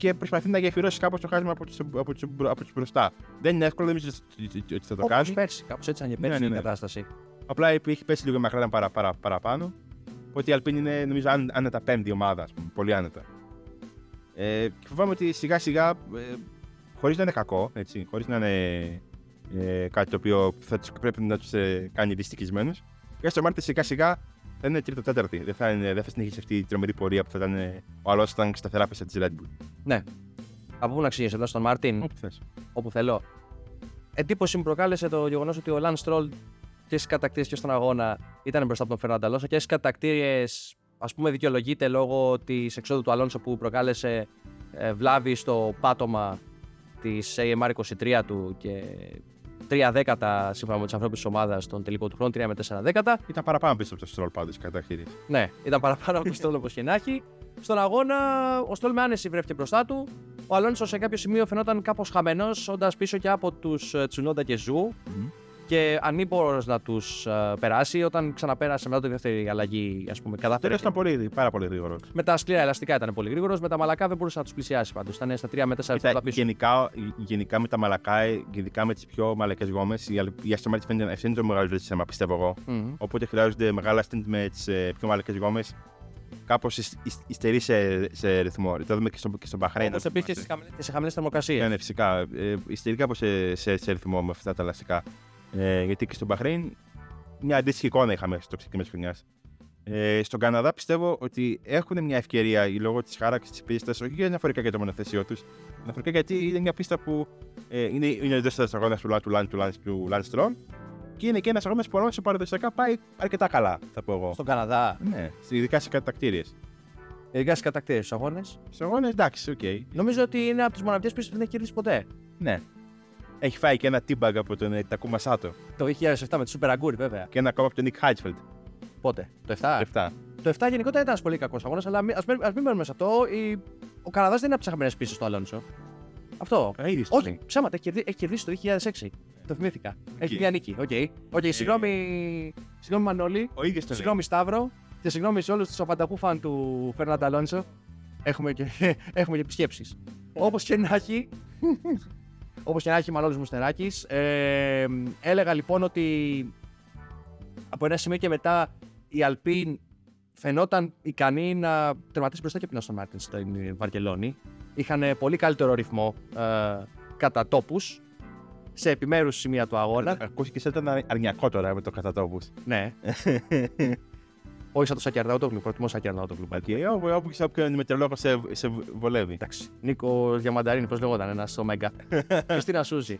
και προσπαθεί να γεφυρώσει κάπως το χάσμα από τους από τους, από τους μπροστά. Δεν είναι εύκολο, δεν νομίζω ότι ότι θα το Όπως κάνεις. πέρσι, κάπως έτσι ήταν και πέρσι Ναι, ναι, η ναι. κατάσταση. Απλά έχει πέσει λίγο μακριά παρα, παρα, παραπάνω. Οπότε η Alpine είναι νομίζω αν- άνετα πέμπτη ομάδα, ας πούμε, πολύ άνετα. Ε, και φοβάμαι ότι σιγά σιγά, ε, χωρίς να είναι κακό, έτσι, χωρίς να είναι ε, κάτι το οποίο θα τους, πρέπει να τους ε, κάνει δυστυχισμένους, η Aston Martin σιγά σιγά θα είναι τρίτο-τέταρτη. Δεν θα, είναι, δεν θα συνεχίσει αυτή η τρομερή πορεία που θα ήταν ε, ο άλλο ήταν σταθερά πέσα της Red Bull. Ναι. Από πού να ξεκινήσω, εδώ στον Μάρτιν, Όπου θες. όπου θέλω. Εντύπωση μου προκάλεσε το γεγονός ότι ο Λαν Στρόλ και στις κατακτήρε και στον αγώνα ήταν μπροστά από τον Φερνάντα Αλόνσο και στις κατακτήρε, ας πούμε, δικαιολογείται λόγω της εξόδου του Αλόνσο που προκάλεσε ε, βλάβη στο πάτωμα της AMR23 του και 3 δέκατα σύμφωνα με τους ανθρώπους της ομάδας στον τελικό του χρόνου, 3 με 4 δέκατα. Ήταν παραπάνω πίσω από το Stroll πάντως κατατακτήριες. Ναι, ήταν παραπάνω από το Στρολ όπως και να έχει. Στον αγώνα, ο Στρολ με άνεση βρέθηκε μπροστά του. Ο Αλόνσο σε κάποιο σημείο φαινόταν κάπως χαμένος, όντας πίσω και από τους Τσουνόντα και Ζου και ανήμπορος να τους περάσει όταν ξαναπέρασε μετά τη δεύτερη αλλαγή, ας πούμε. Κατάφερε. Τέλος ήταν πολύ, πάρα πολύ γρήγορος. Με τα σκληρά ελαστικά ήταν πολύ γρήγορος, με τα μαλακά δεν μπορούσε να τους πλησιάσει πάντως. Ήταν στα 3 με 4 λεπτά πίσω. Γενικά, γενικά με τα μαλακά, ειδικά με τις πιο μαλακές γόμες, η, η Aston Martin φαίνεται αυτή είναι το μεγάλο ζήτημα, πιστεύω εγώ. Μμμ. Οπότε χρειάζονται μεγάλα stint με τις πιο μαλακές γόμες. Κάπως υστερεί σε, σε ρυθμό. Το δούμε και στο, και στο Bahrain. Όπως επίσης και στι χαμηλέ- και σε χαμηλές θερμοκρασίες. Ναι, ναι, φυσικά. Ε, υστερεί κάπως σε, σε, σε ρυθμό με αυτά τα ελαστικά. Ε, γιατί και στο Bahrain μια αντίστοιχη εικόνα είχαμε στο ξεκίνημα της χρονιάς. Ε, στον Καναδά πιστεύω ότι έχουν μια ευκαιρία λόγω της χάραξης της πίστας, όχι για αναφορικά για το μονοθέσιό τους, αναφορικά γιατί είναι μια πίστα που ε, είναι, είναι ο δεύτερος αγώνας του Λανς του Λανς του Λανς του Λανς Στρολ και είναι και ένας αγώνας που ο παραδοσιακά πάει αρκετά καλά, θα πω εγώ. Στον Καναδά, Ναι, ειδικά σε κατατακτήριες. ειδικά στις κατακτήρε του αγώνες; Στους αγώνες εντάξει, οκ. Νομίζω ότι είναι από τις μοναδικές πίστες που δεν έχει κερδίσει ποτέ. Ναι. Έχει φάει και ένα τούμπανο από τον ε, Τακούμα Σάτο Το 2007 με τη Super Aguri, βέβαια. και ένα ακόμα από τον Νικ Χάιτσφελντ. Πότε, το 7. 7. Το 7 γενικότερα ήταν ένας πολύ κακός αγώνας, αλλά μην- ας μην, ας μην μένουμε σε αυτό. Η... Ο Καναδάς δεν είναι από τις αγαπημένες πίστες του Αλόνσο. Αυτό. Ήδη Όχι, ψέματα, έχει κερδίσει, έχει κερδίσει το 2006. Το θυμήθηκα. Έχει μια νίκη. Οκ. Οκ, συγγνώμη, συγγνώμη Μανώλη, Ο ίδιος το λέει. συγγνώμη Σταύρο και συγγνώμη σε όλους τους απανταχού φαν του Φερνάντο Αλόνσο. Έχουμε και, έχουμε και επισκέψεις. Όπως και να έχει. Όπως και να έχει, Μανώλη Μουστεράκη. Ε, έλεγα λοιπόν ότι από ένα σημείο και μετά η Αλπίν φαινόταν ικανή να τερματίσει μπροστά και από την Aston Martin στην Βαρκελόνη. Είχαν πολύ καλύτερο ρυθμό ε, κατά τόπους σε επιμέρους σημεία του αγώνα. Ακούστηκε σαν ήταν αρνιακό τώρα με το κατατόπου. ναι. Όχι σαν το Σακιαρναούτογλου, προτιμώ Σακιαρναούτογλου. Και όπου, όπου και σε όποιον μετρολόγο σε, σε βολεύει. Εντάξει. Νίκο Διαμανταρίνη, πώς λεγόταν, ένας Ωμέγκα. Χριστίνα Σούζη.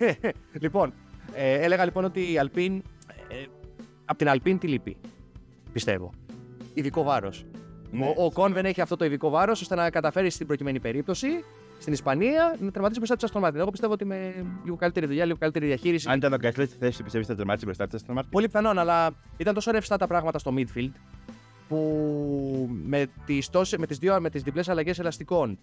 λοιπόν, ε, έλεγα λοιπόν ότι η Αλπίν. Ε, από την Αλπίν τι λείπει, πιστεύω. Ειδικό βάρος. Ναι. Ο, ο Κον δεν έχει αυτό το ειδικό βάρος ώστε να καταφέρει στην προκειμένη περίπτωση στην Ισπανία να τερματίσει μπροστά της Αστον Μάρτιν. Εγώ πιστεύω ότι με λίγο καλύτερη δουλειά, λίγο καλύτερη διαχείριση. Αν ήταν ο Γκάσλετ στη θέση του, πιστεύεις θα τερμάτισε μπροστά της Aston Martin; Πολύ πιθανόν, αλλά ήταν τόσο ρευστά τα πράγματα στο midfield που με τις, τόσες, με τις, δύο, με τις διπλές αλλαγές ελαστικών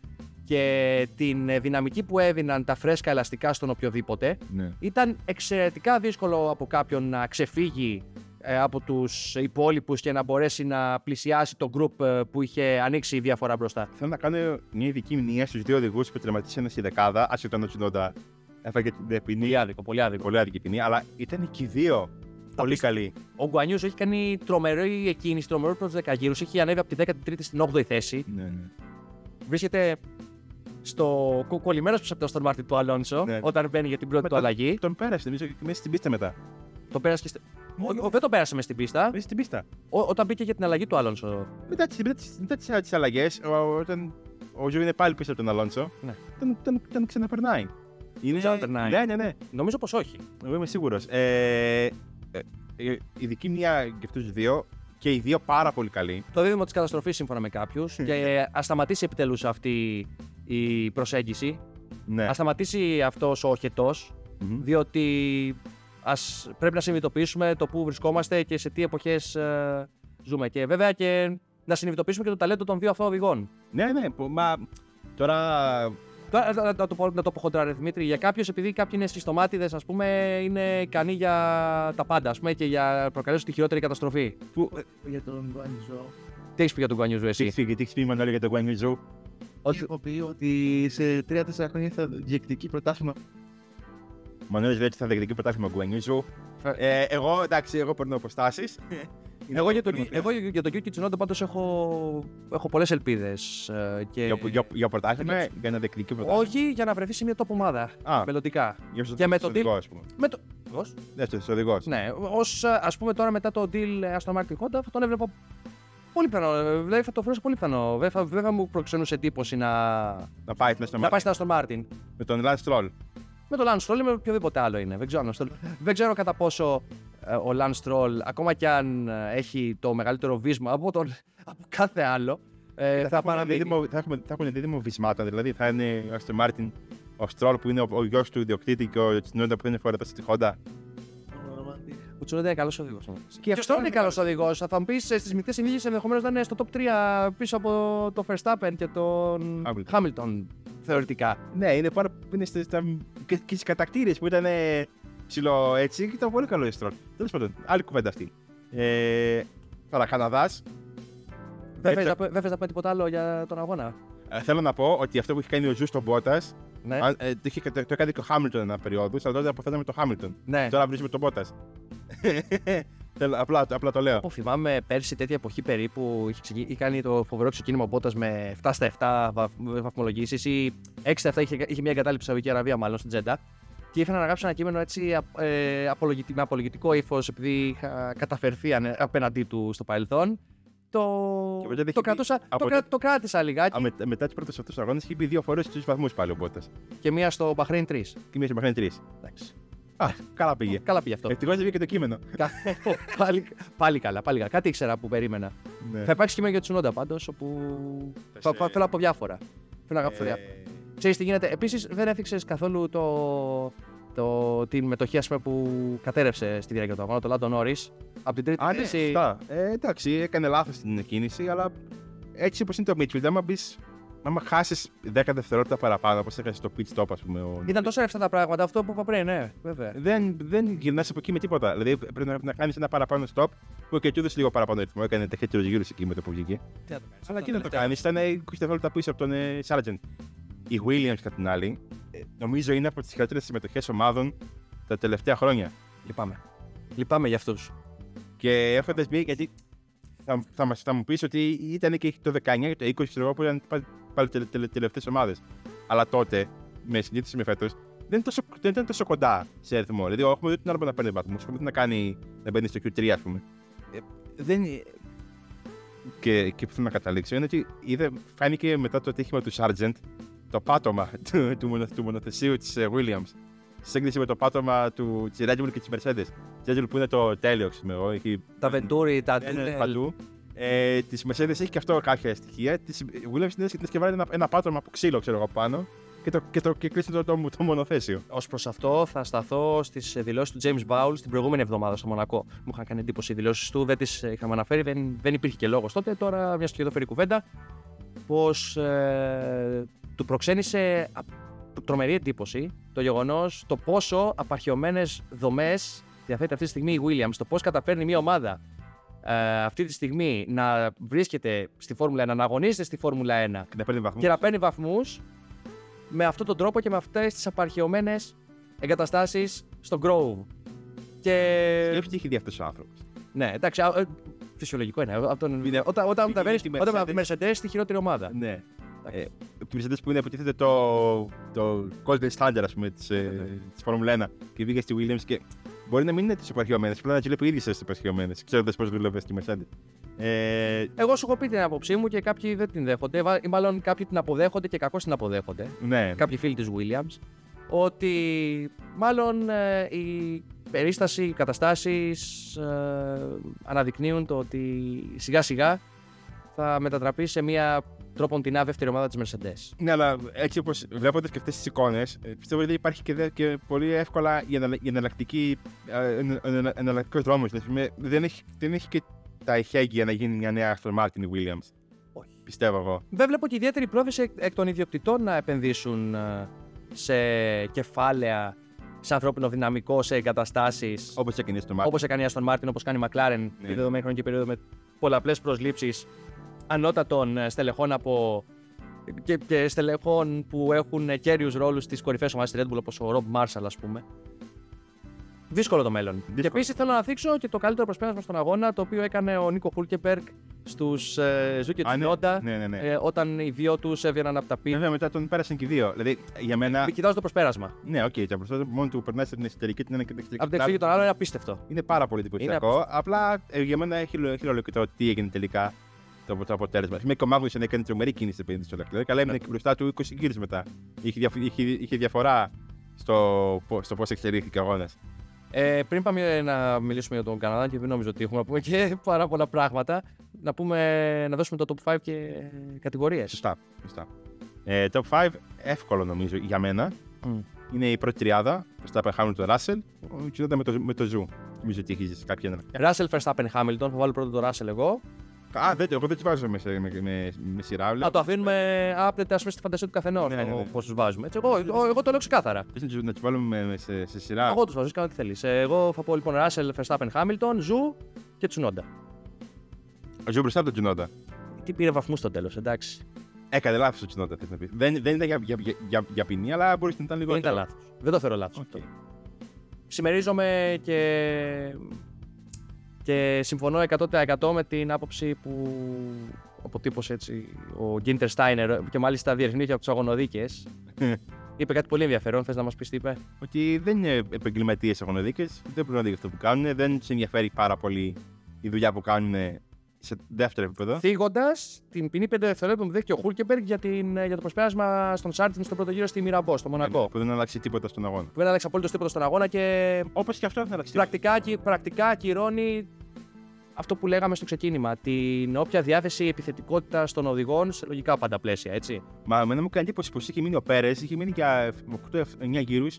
και την ε, δυναμική που έδιναν τα φρέσκα ελαστικά στον οποιοδήποτε Ναι. ήταν εξαιρετικά δύσκολο από κάποιον να ξεφύγει ε, από τους υπόλοιπους και να μπορέσει να πλησιάσει το group ε, που είχε ανοίξει η διαφορά μπροστά. Θέλω να κάνω μια ειδική μνήμα στους δύο οδηγούς που τερματίσαν στη δεκάδα, άσχετο αν ο Τσινόντα έφαγε την ποινή. Πολύ άδικο, πολύ άδικο. Πολύ άδικη ποινή, αλλά ήταν και οι δύο πολύ πίστα. καλοί. Ο Γκουανιούς έχει κάνει τρομερή εκκίνηση, τρομερό πρώτο δεκαγύρους, έχει ανέβει από τη 13η στην 8η θέση. Ναι, ναι. βρίσκεται στο κο- κολλημένος πίσω από τον Aston Martin του Αλόνσο Ναι. όταν μπαίνει για την πρώτη Με του τον- αλλαγή. Τον πέρασε, νομίζω, και μέσα στην πίστα μετά. Τον πέρασε και. στη- Ο- ο- δεν το πέρασε με στην πίστα. Μέσα στην πίστα. Ο- όταν μπήκε για την αλλαγή του Αλόνσο. Μετά τις, μετά τις, μετά τις, τις αλλαγές, ο- όταν ο Ζου είναι πάλι πίσω από τον Αλόνσο, Ναι. τον, τον, τον ξαναπερνάει. Είναι... Ξαναπερνάει. Ναι, ναι, ναι. Νομίζω πως όχι. Εγώ είμαι σίγουρος. Ε, ε, ε, ειδική μνεία για αυτούς τους δύο και οι δύο πάρα πολύ καλοί. Το δίδυμο της καταστροφής σύμφωνα με κάποιους. και ας σταματήσει επιτέλους αυτή η προσέγγιση. Ναι. Α σταματήσει αυτός ο οχετός. Μμμ. Διότι ας, πρέπει να συνειδητοποιήσουμε το πού βρισκόμαστε και σε τι εποχές ζούμε. Και βέβαια και να συνειδητοποιήσουμε και το ταλέντο των δύο αυτών οδηγών. Ναι, ναι, που- μα τώρα Τώρα, να, να το πω, να το πω χοντρά, ρε Δημήτρη. Για κάποιους, επειδή κάποιοι είναι συστομάτιδες, ας πούμε, είναι ικανοί για τα πάντα, ας πούμε, και για να προκαλέσουν τη χειρότερη καταστροφή. που, για τον Γκουανιού Ζου. Τι έχεις πει για τον Γκουανιού Ζου, τι εσύ. έχεις πει, τι έχεις πει Μανώλη για τον Γκουανιού Ζου. Ότι- Έχω πει ότι σε 3-4 χρόνια θα διεκδικεί πρωτάθλημα. Μανώλης λέει ότι θα διεκδικεί πρωτάθλημα Γκουανιού Ζου. Ε, εγώ, εντάξει, εγώ παίρνω αποστάσεις. Εγώ για τον, εγώ για τον Yuki Tsunoda πάντως έχω, έχω πολλές ελπίδες. Και... Για, για, για πρωτάθλημα, για να διεκδικεί πρωτάθλημα. Όχι για να βρεθεί σε μια top ομάδα Α, μελλοντικά. για στο και με το στο δικό, deal- ας πούμε. Με το... Ως. Δεύτερο οδηγός. Ναι, ως ας πούμε τώρα μετά το deal ε, Aston Martin Honda θα τον έβλεπα πολύ πιθανό. ε, Δηλαδή θα το θεωρούσα πολύ πιθανό. Δεν θα, δεν θα μου προξενούσε εντύπωση να, Να πάει στην Aston να πάει Martin. στην Aston Martin. Με τον Lance Stroll. Με τον Lance Stroll ή με οποιοδήποτε άλλο είναι. Δεν ξέρω, αν- δεν ξέρω κατά πόσο ε, ο Lance Stroll, ακόμα κι αν ε, έχει το μεγαλύτερο βίσμα από, τον, από κάθε άλλο, ε, θα, θα, έχουμε παραμείνει. δίδυμο, θα, έχουμε, θα έχουν δίδυμο βυσμάτων. Δηλαδή θα είναι ο Aston Martin, ο Stroll που είναι ο, ο γιος του ιδιοκτήτη και ο Τσινόντα που είναι φορετό στη Honda. Ο Τσουνόντα είναι καλός οδηγός. Και Και αυτό είναι καλός οδηγός. Θα μου πεις στις μικρέ ηλικίε ενδεχομένως να είναι στο top 3 πίσω από το Verstappen και τον Hamilton. Hamilton. Θεωρητικά. Ναι, είναι πάρα είναι στα, στα, και, και στι κατακτήρες που ήταν ε, ψηλό έτσι και ήταν πολύ καλό η Stroll. Τέλος πάντων, άλλη κουβέντα αυτή. Ε, τώρα, Καναδάς. Δεν Έτσι- θες να πω- δεν θες να πω τίποτα άλλο για τον αγώνα; Ε, θέλω να πω ότι αυτό που έχει κάνει ο Ζου στον Μπότας. Ναι. Ε, το, είχε- το, το έκανε και ο Χάμιλτον ένα περίοδο, αλλά τότε αποθέωναμε το Χάμιλτον. ναι. Τώρα βρίσκουμε τον Μπότας. απλά, απλά το λέω. Όπως θυμάμαι, πέρσι τέτοια εποχή περίπου είχε, ξεκι... είχε κάνει το φοβερό ξεκίνημα ο Μπότας με 7 στα 7 βαθ... βαθμολογήσεις ή 6 στα 7 είχε, είχε μια εγκατάλειψη στη Σαουδική Αραβία, μάλλον στην Τζέντα. Και ήθελα να γράψω ένα κείμενο έτσι α- ε, απολογητι... με απολογητικό ύφος, επειδή είχα καταφερθεί ανε- απέναντί του στο παρελθόν. Το, Και μετά δεν το, είχε κρατούσα, πει- από το, κρα... το- το κράτησα λιγάκι Α, με, μετά του πρώτου αυτού αγώνε είχε μπει δύο φορές στους βαθμούς πάλι ο Μπότας. και μία στο Bahrain 3. Και μία συμμαχάνει τρεις. Εντάξει. Α, καλά πήγε. Καλά πήγε αυτό. Ευτυχώς δεν βγήκε το κείμενο. Κα- πάλι, πάλι καλά, πάλι καλά. Κάτι ήξερα που περίμενα. Ναι. Θα υπάρξει κείμενο για Τσουνόντα πάντως, όπου. Θα, θα, θέλω από διάφορα. Θέλω να γράψω διάφορα. Ε, Ξέρεις τι γίνεται. Επίσης, δεν έθιξε καθόλου το, το, την μετοχή ας πούμε, που κατέρευσε στη διάρκεια του αγώνα, το Λάντο Νόρις. Από την τρίτη Α, ναι, θέση. σωστά. Ε, εντάξει, έκανε λάθος την κίνηση, αλλά έτσι όπως είναι το Midfield, άμα μπεις. Άμα χάσεις 10 δευτερόλεπτα παραπάνω, όπως έχασε το pit stop, ας πούμε. Ο... Ήταν τόσο ρευστά τα πράγματα, αυτό που είπα πριν, ναι, βέβαια. Δεν, δεν γυρνάς από εκεί με τίποτα. Δηλαδή πρέπει να, να κάνεις ένα παραπάνω stop που και του έδωσε λίγο παραπάνω ρυθμό. Έκανε ταχύτερου γύρου εκεί με το που βγήκε. Τι να το κάνεις. Αλλά εκεί να το κάνεις, ήταν 20 δευτερόλεπτα πίσω από τον ε, Sargent. Η Williams κατά την άλλη, ε, νομίζω είναι από τις χειρότερες συμμετοχές ομάδων τα τελευταία χρόνια. Λυπάμαι. Λυπάμαι για αυτούς. Και έχοντας μπει, γιατί θα, θα, μας, θα μου πεις ότι ήταν και το 19 και το 20 ξέρω εγώ, που ήταν πάλι- πάλι τελε, τελε, τελευταίες ομάδες. Αλλά τότε, με συζήτηση με φέτος, δεν, ήταν τόσο- δεν ήταν τόσο κοντά σε αριθμό. Δηλαδή, έχουμε δει την άλλο να παίρνει βαθμούς, έχουμε δει να, κάνει, να μπαίνει στο Q3, ας πούμε. Ε, δεν. Και, και που θέλω να καταλήξω είναι ότι είδε, φάνηκε μετά το ατύχημα του Sargent το πάτωμα του, του, μονο, του μονοθεσίου της Williams. Σε σύγκριση με το πάτωμα του της Red Bull και της Mercedes. Τη Red Bull που είναι το τέλειο, ξέρω εγώ, έχει Τα Venturi, τα είναι Tunnel. παντού. Ε, της Mercedes έχει και αυτό κάποια στοιχεία. Της Williams είναι και βάλει ένα, ένα πάτωμα από ξύλο, ξέρω εγώ, πάνω και, το, και, το, και κλείσει το, το, το μονοθέσιο. Ω προς αυτό, θα σταθώ στις δηλώσεις του James Bowles την προηγούμενη εβδομάδα στο Μονακό. Μου είχαν κάνει εντύπωση οι δηλώσεις του, δεν τις είχαμε αναφέρει, δεν, δεν υπήρχε και λόγος τότε. Τώρα, μιας και εδώ φέρει κουβέντα, πως ε, του προξένησε α- τρομερή εντύπωση το γεγονός το πόσο απαρχαιωμένες δομές διαθέτει αυτή τη στιγμή η Williams. Το πώς καταφέρνει μια ομάδα ε, αυτή τη στιγμή να βρίσκεται στη Φόρμουλα 1, να αγωνίζεται στη Φόρμουλα 1 Και να παίρνει βαθμούς. και να παίρνει βαθμούς με αυτόν τον τρόπο και με αυτές τις απαρχαιωμένες εγκαταστάσεις στο Grove. Και. Σκέψτε τι έχει δει αυτός ο άνθρωπος. Ναι, εντάξει, α, ε, φυσιολογικό είναι. Από τον... Είναι- Όταν, όταν πήγε μεταβαίνεις- στη όταν Mercedes. με Mercedes στη χειρότερη ομάδα. Ναι. Ε, τη Mercedes που είναι υποτίθεται το, το golden standard, ας πούμε, της ε, της Φόρμουλα 1 και βγήκε στη Williams και μπορεί να μην είναι τόσο επαρχαιωμένε. Απλά να τι λέει ίδιες τις επαρχαιωμένε, ξέροντας πώς δουλεύεις στη Mercedes. Ε, Εγώ σου έχω πει την άποψή μου και κάποιοι δεν την δέχονται. βα- Ή μάλλον κάποιοι την αποδέχονται και κακώς την αποδέχονται. ναι, Κάποιοι φίλοι της Williams. Ότι μάλλον ε, η περίσταση, οι καταστάσεις ε, αναδεικνύουν το ότι σιγά σιγά θα μετατραπεί σε μια τρόπον την δεύτερη ομάδα της Mercedes. Ναι, αλλά έτσι όπως βλέποντα και αυτές τις εικόνες, πιστεύω ότι υπάρχει και, δε- και πολύ εύκολα η, εναλλα- η εναλλακτική, εναλλακτικός δρόμος. Δηλαδή, δεν έχει, δεν έχει και τα εχέγγυα να γίνει μια νέα Aston Martin η Williams. Όχι. Πιστεύω εγώ. Δεν βλέπω και ιδιαίτερη πρόθεση εκ, εκ των ιδιοκτητών να επενδύσουν ε, σε κεφάλαια, σε ανθρώπινο δυναμικό, σε εγκαταστάσεις Όπως έκανε η Aston Martin. Όπως έκανε η Aston Martin, όπως κάνει η McLaren Ναι. τη δεδομένη χρονική περίοδο με πολλαπλές προσλήψεις ανώτατων ε, στελεχών από. Και, και στελεχών που έχουν καίριους ρόλους στις κορυφαίες ομάδες της Red Bull, όπως ο Rob Marshall, ας πούμε. Δύσκολο το μέλλον. Και επίσης θέλω να θίξω και το καλύτερο προσπέρασμα στον αγώνα, το οποίο έκανε ο Νίκο Χούλκεμπεργκ στους ε, Ζου και Α, ναι. Τσουνόντα Ναι, ναι, ναι. ε, όταν οι δύο τους έβγαιναν από τα pit. Βέβαια μετά τον πέρασαν και οι δύο. Δηλαδή για μένα. Κοιτάζω το προσπέρασμα. Ναι, οκ, το μπροστά του μόνο του περνάει στην εσωτερική την ένα και την Από την εξωτερική. εξήγη των άλλων είναι απίστευτο. Είναι πάρα πολύ εντυπωσιακό. Απλά ε, για μένα έχει λο- έχει λογικό το τι έγινε τελικά το, το αποτέλεσμα. Με και ο Μάγνουσεν έκανε τρομερή κίνηση επένδυση στο Leclerc, αλλά έμεινε και μπροστά του 20 γύρους μετά. Είχε, διαφ- είχε, είχε διαφορά στο, πο- στο πώς εξελίχθηκε ο αγώνας. Ε, πριν πάμε να μιλήσουμε για τον Καναδά, και δεν νομίζω ότι έχουμε να πούμε και πάρα πολλά πράγματα, να, πούμε, να δώσουμε το top 5 και κατηγορίες. Σωστά. σωστά. Ε, top 5, εύκολο νομίζω για μένα. Είναι η πρώτη τριάδα. Verstappen, Hamilton, Russell. Ο Τσουνόντα με το, με το Ζου. Νομίζω ότι έχεις κάποια ένα. Russell Verstappen Hamilton, θα βάλω πρώτο το Russell εγώ. Α, δεν, εγώ δεν τους βάζω με, σε- με, με, με σειρά. Να το αφήνουμε άπλετα ας πούμε, στη φαντασία του καθενός Ναι, ναι, ναι. πώς τους βάζουμε. Έτσι, εγώ, εγώ, εγώ το λέω ξεκάθαρα. Πες να τους- να τους βάλουμε με, σε, σε σειρά. Εγώ τους βάζω, κάνω τι θέλεις. Εγώ θα πω λοιπόν Russell Verstappen Hamilton, Ζου και Τσουνόντα. Ο Ζου μπροστά από τον Τσουνόντα. Τι πήρε βαθμούς στο τέλος, εντάξει. Έκανε λάθος ο Τσουνόντα, θες να πει. Δεν, δεν ήταν για, για, για, για, για ποινή, αλλά μπορείς να ήταν λίγο. Δεν ήταν λάθος. Δεν το θεωρώ λάθος. Οκ. Συμμερίζομαι και, και συμφωνώ 100% με την άποψη που αποτύπωσε έτσι ο Γκίντερ Στάινερ και μάλιστα διερευνήθηκε από τους αγωνοδίκες. είπε κάτι πολύ ενδιαφέρον. Θες να μας πεις τι είπε; Ότι δεν είναι επαγγελματίες αγωνοδίκες, δεν πρέπει να δει αυτό που κάνουν, δεν τους ενδιαφέρει πάρα πολύ η δουλειά που κάνουν σε δεύτερο επίπεδο. Θίγοντας την ποινή 5 δευτερόλεπτων που δέχτηκε ο Χούλκεμπεργκ για, την, για το προσπέρασμα στον Σάρτιν στο πρώτο γύρο στη Μυραμπό, στο Μονακό. Που δεν αλλάξει τίποτα στον αγώνα. Που δεν άλλαξε απολύτω τίποτα στον αγώνα και Όπως και αυτό δεν αλλάξει τίποτα. πρακτικά, ακυ- πρακτικά ακυρώνει αυτό που λέγαμε στο ξεκίνημα. Την όποια διάθεση επιθετικότητα των οδηγών σε λογικά πάντα πλαίσια, έτσι. Μα εμένα μου κάνει εντύπωση πως είχε μείνει ο Πέρες, είχε μείνει για 8-9 γύρους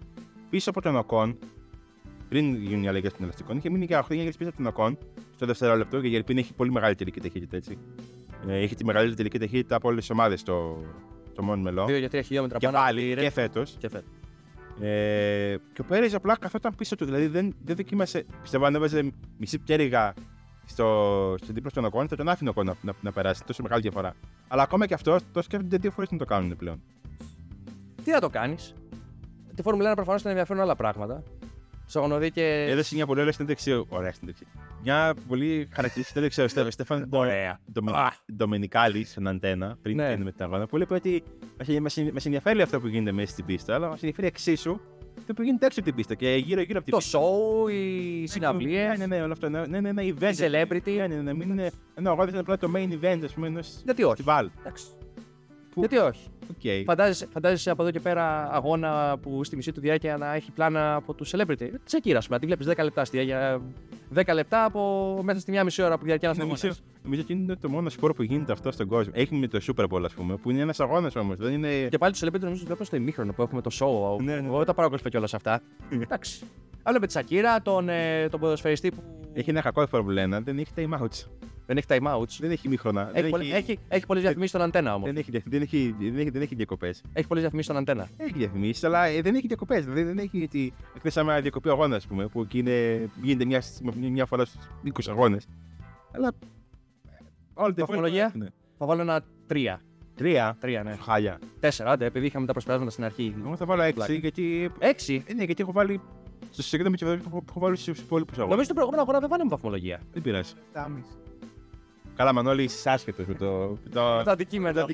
πίσω από τον Οκόν. Πριν γίνουν οι αλλαγές των ελαστικών, είχε μείνει για 8-9 γύρους πίσω από τον Οκόν στο δευτερόλεπτο και η Alpine έχει πολύ μεγαλύτερη τελική ταχύτητα έτσι. Ε, έχει τη μεγαλύτερη τελική ταχύτητα από όλες τις ομάδες στο, στο Μόντμελο. 2 για 3 χιλιόμετρα Και πάνω. πάλι πήρε. και φέτος. Και φέτος. Ε, και ο Πέρες απλά καθόταν πίσω του. Δηλαδή δεν, δεν δοκίμασε. Πιστεύω αν έβαζε μισή πτέρυγα στο, στο δίπλα στον Οκόν, θα τον άφηνε ο Οκόν να, να, να περάσει. Τόσο μεγάλη διαφορά. Αλλά ακόμα και αυτό το σκέφτονται δύο φορές να το κάνουν πλέον. Τι να το κάνεις; Τη Φόρμουλα 1 προφανώς την ενδιαφέρουν άλλα πράγματα. Στο αγωνοδίκε. Έδωσε μια πολύ ωραία συνέντευξη. Ωραία συνέντευξη. Μια πολύ χαρακτηριστική συνέντευξη ο Στέφαν- Στέφαν Ωραία. Ντομι- Α. Ντομενικάλη στον Αντένα πριν Ναι. ναι. με την αγώνα. Που είπε ότι μας ενδιαφέρει αυτό που γίνεται μέσα στην πίστα, αλλά μας ενδιαφέρει εξίσου αυτό που γίνεται έξω από την πίστα και γύρω-γύρω από την Το πίστα. show, οι συναυλίες. Ναι, ναι, ναι, όλο αυτό. Ναι, ναι, ναι, ναι, event. Η celebrity. Ναι, ναι, ναι, μην είναι. Ένα αγώνα είναι απλά το main event, ας πούμε, ενός Γιατί όχι. φεστιβάλ. Εντάξει. Που- Γιατί όχι. Οκ. Φαντάζεσαι, φαντάζεσαι από εδώ και πέρα αγώνα που στη μισή του διάρκεια να έχει πλάνα από τους celebrity. Τσεκίρα, ας πούμε, να τη βλέπεις 10 λεπτά στη διάρκεια. 10 λεπτά από μέσα στη μία μισή ώρα που διαρκεί ένας αγώνας. Νομίζω, νομίζω ότι είναι το μόνο σπορ που γίνεται αυτό στον κόσμο. Έχει με το Super Bowl, ας πούμε, που είναι ένας αγώνας όμως. Δεν είναι. Και πάλι τους celebrity νομίζω ότι βλέπω στο ημίχρονο που έχουμε το show. Ναι, ναι, ναι. Εγώ δεν τα παρακολουθώ κιόλας αυτά. Εντάξει. Άλλο με τη Σακύρα, τον, ε, τον ποδοσφαιριστή που Έχει ένα κακό η Formula 1, δεν έχει time outs. Δεν έχει time outs. Δεν έχει μήχρονα. Έχει, δεν πολλ- έχει, έχει πολλές διαφημίσεις στον αντένα όμως. δεν έχει, δεν έχει, δεν έχει, δεν έχει διακοπές. Έχει πολλές διαφημίσεις στον αντένα. Έχει διαφημίσεις, αλλά ε, δεν έχει διακοπές. Δηλαδή δεν έχει ότι. Εκτός άμα διακοπή αγώνας, ας πούμε, που εκεί είναι, γίνεται μια, μια φορά στους 20 αγώνες. Αλλά. ε, Όλη την Βαθμολογία; Ναι. Θα βάλω ένα 3. Τρία; 3, ναι. Χάλια. 4, άντε, επειδή είχαμε τα προσπεράσματα στην αρχή. Εγώ θα βάλω έξι, Πλάκα. γιατί. 6. Ε, ναι, γιατί έχω βάλει. Στο συγκεκριμένο με τη έχω έχω βάλει στους υπόλοιπους αγώνες. Νομίζω ότι το προηγούμενο αγώνα δεν βάλαμε βαθμολογία. Δεν πειράζει. Καλά, Μανώλη, είσαι άσχετος με το. το... Τα αντικείμενα.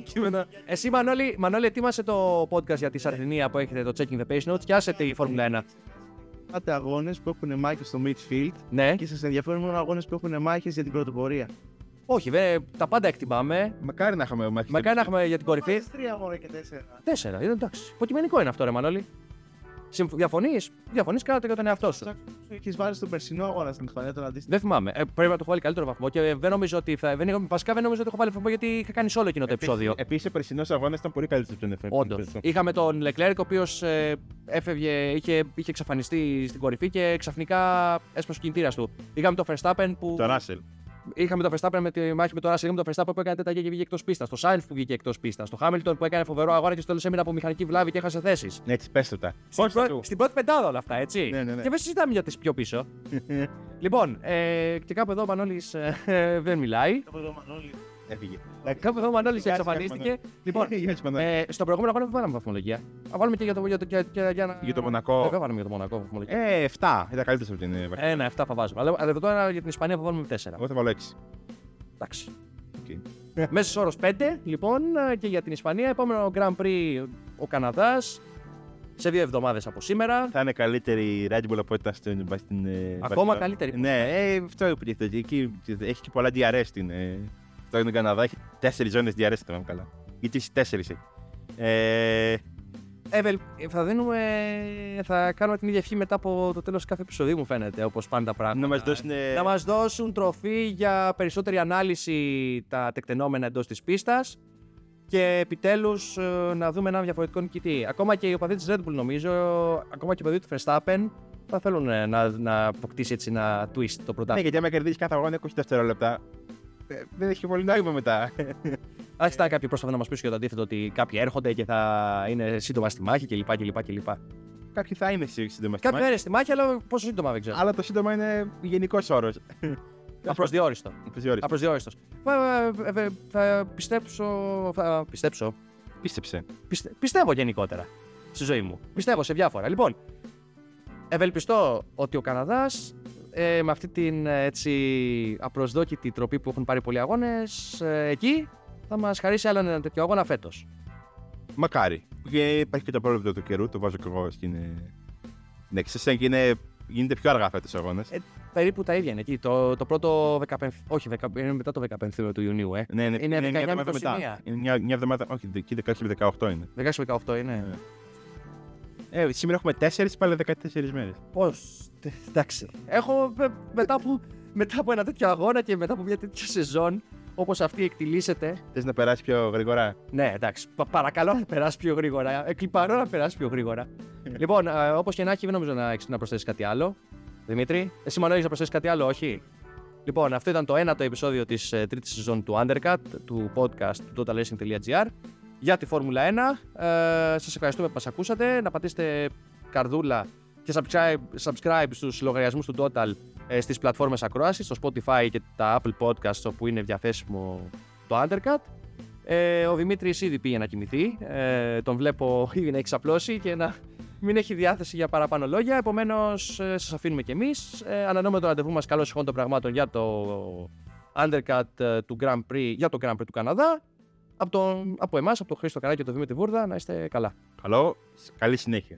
Εσύ, Μανώλη, Μανώλη, ετοίμασε το podcast για τη Σαρδινία που έχετε το Checking the Page Notes και άσε τη Φόρμουλα 1. Πάτε αγώνες που έχουν μάχες στο midfield Ναι, και σας ενδιαφέρουν μόνο αγώνες που έχουν μάχες για την πρωτοπορία. όχι, δε, τα πάντα εκτιμάμε. Μακάρι να είχαμε μάχη. Μακάρι να έχουμε για την κορυφή. Βάζεις τρία αγώνα και τέσσερα. Τέσσερα, είναι εντάξει. Υποκειμενικό είναι αυτό, ρε Μανώλη. Διαφωνείς, διαφωνείς κράτα για τον εαυτό σου. Έχεις βάλει στον περσινό αγώνα στην Ισπανία τον αντίστοιχο. Δεν θυμάμαι. Ε, πρέπει να το έχω βάλει καλύτερο βαθμό και δεν νομίζω ότι θα. Δεν, είχα- βασικά δεν νομίζω ότι έχω βάλει βαθμό γιατί είχα κάνει όλο εκείνο το επεισόδιο. Επίσης, ο περσινός αγώνας ήταν πολύ καλύτερος από τον FM. Όντως. Είχαμε τον Leclerc, ο οποίος ε, έφευγε, είχε, είχε εξαφανιστεί στην κορυφή και ξαφνικά έσπασε ο κινητήρας του. Είχαμε τον Verstappen που. Το Ράσελ. Είχαμε τον Verstappen με τη μάχη με τον Russell. Είχαμε τον Verstappen που έκανε τέταγια και βγήκε εκτός πίστας. Το Sainz που βγήκε εκτός πίστας. Το Hamilton που έκανε φοβερό αγώνα και στο τέλο έμεινε από μηχανική βλάβη και έχασε θέσεις. Έτσι, πες το τα. Στην, πρω- στην πρώτη πεντάδα όλα αυτά, έτσι. Ναι, ναι, ναι. Και δεν συζητάμε για τις πιο πίσω. λοιπόν, ε, και κάπου εδώ ο Μανώλης ε, δεν μιλάει. Από εδώ, Μανώλης. Έφυγε. Κάπου εδώ ο Μανώλη Γεια σου, εξαφανίστηκε. λοιπόν, Γεια σου, Μανώλη. ε, στον προηγούμενο αγώνα δεν βάλαμε βαθμολογία. Α βάλουμε και για το, για το, για, για, για, να... Για το Ε, Μονακό. δεν βάλαμε για το Μονακό βαθμολογία. Ε, 7. Ήταν καλύτερο από την ε, Βαρκελόνη. Ένα, 7 θα βάζουμε. Αλλά, αλλά εδώ τώρα για την Ισπανία θα βάλουμε 4. Εγώ θα βάλω 6. Εντάξει. ισχύει. Μέσος όρος 5, λοιπόν, ε, και για την Ισπανία. Επόμενο Grand Prix ο Καναδάς. Σε δύο εβδομάδες από σήμερα. Θα είναι καλύτερη η Red Bull από ό,τι ήταν στην. στην ε, Ακόμα Βαρκελόνη. καλύτερη. Ναι, ε, αυτό υποτίθεται. Εκεί έχει και πολλά DRS στην. Ε, στον Καναδά έχει τέσσερις ζώνες DRS, το θυμάμαι καλά. Γιατί έχει τέσσερις. Ε, Εύελ, θα δίνουμε. Θα κάνουμε την ίδια ευχή μετά από το τέλος κάθε επεισοδίου, μου φαίνεται, όπως πάνε τα πράγματα. να μας δώσουν. να μας δώσουν τροφή για περισσότερη ανάλυση τα τεκτενόμενα εντός της πίστας και επιτέλους ε, να δούμε έναν διαφορετικό νικητή. Ακόμα και οι οπαδοί της Red Bull νομίζω, ακόμα και οι οπαδοί του Verstappen θα θέλουν ε, να, να αποκτήσει έτσι ένα twist το Ναι, πρωτάθλημα. γιατί άμα κερδίσεις κάθε αγώνα 20 δευτερόλεπτα. Ε, Δεν έχει πολύ νόημα μετά. Αν ήταν κάποιοι πρόσφατα να μας πείσουν για το αντίθετο ότι κάποιοι έρχονται και θα είναι σύντομα στη μάχη κλπ. κλπ, κλπ. Κάποιοι θα είναι σύντομα στη Κάποιοι θα μάχη, είναι στη μάχη, αλλά πόσο σύντομα δεν ξέρω. Αλλά το σύντομα είναι γενικός όρος. Απροσδιόριστο. Απροσδιόριστος. Θα, ε, ε, θα πιστέψω. Θα πιστέψω. Πίστεψε. Πιστε- πιστεύω γενικότερα στη ζωή μου. Πιστεύω σε διάφορα. Λοιπόν, ευελπιστώ ότι ο Καναδάς ε, με αυτή την ε, έτσι απροσδόκητη τροπή που έχουν πάρει πολλοί αγώνες ε, εκεί θα μας χαρίσει άλλο ένα τέτοιο αγώνα φέτος. Μακάρι. Και υπάρχει και το πρόβλημα του καιρού, το βάζω και εγώ στην. ε, στην έκθεση. και είναι, γίνεται πιο αργά φέτος ο αγώνα. Ε, περίπου τα ίδια είναι εκεί. Το, το πρώτο 15, όχι, 10, είναι μετά το 15 του Ιουνίου, ε. ναι, ναι, είναι 19 μια με εβδομάδα 21. μετά. Είναι μια, μια εβδομάδα, όχι, εκεί 16 με 18 είναι. 16-18 είναι. Ε, σήμερα έχουμε 4, πάλι 14 μέρες. Πώς, τε- εντάξει. Έχω ε, μετά από, μετά από ένα τέτοιο αγώνα και μετά από μια τέτοια σεζόν όπως αυτή εκτιλήσεται, Θες να περάσεις πιο γρήγορα; Ναι, εντάξει. Πα- παρακαλώ να περάσεις πιο γρήγορα. Εκλυπαρώ να περάσεις πιο γρήγορα. λοιπόν, όπως και να έχει, δεν νομίζω να έχεις να προσθέσεις κάτι άλλο. Δημήτρη, εσύ μάλλον έχεις να προσθέσεις κάτι άλλο, όχι; Λοιπόν, αυτό ήταν το ένατο επεισόδιο της ε, τρίτης σεζόν του Undercut, του podcast του totalracing.gr για τη Φόρμουλα 1. Ε, Σας ευχαριστούμε που μας ακούσατε. Να πατήσετε καρδούλα και subscribe, subscribe στους λογαριασμούς του Total ε, στις πλατφόρμες ακρόασης, στο Spotify και τα Apple Podcasts όπου είναι διαθέσιμο το Undercut. Ε, ο Δημήτρης ήδη πήγε να κοιμηθεί. Ε, τον βλέπω ήδη να έχει ξαπλώσει και να μην έχει διάθεση για παραπάνω λόγια. Επομένως, ε, σας αφήνουμε κι εμείς. Ε, ανανεώνουμε το ραντεβού μας καλώς ηχών των πραγμάτων για το undercut ε, του Grand Prix, για το Grand Prix του Καναδά. Από, τον, από εμάς, από τον Χρήστο Καράκη και τον Δημήτρη Βούρδα, να είστε καλά. Καλό, καλή συνέχεια.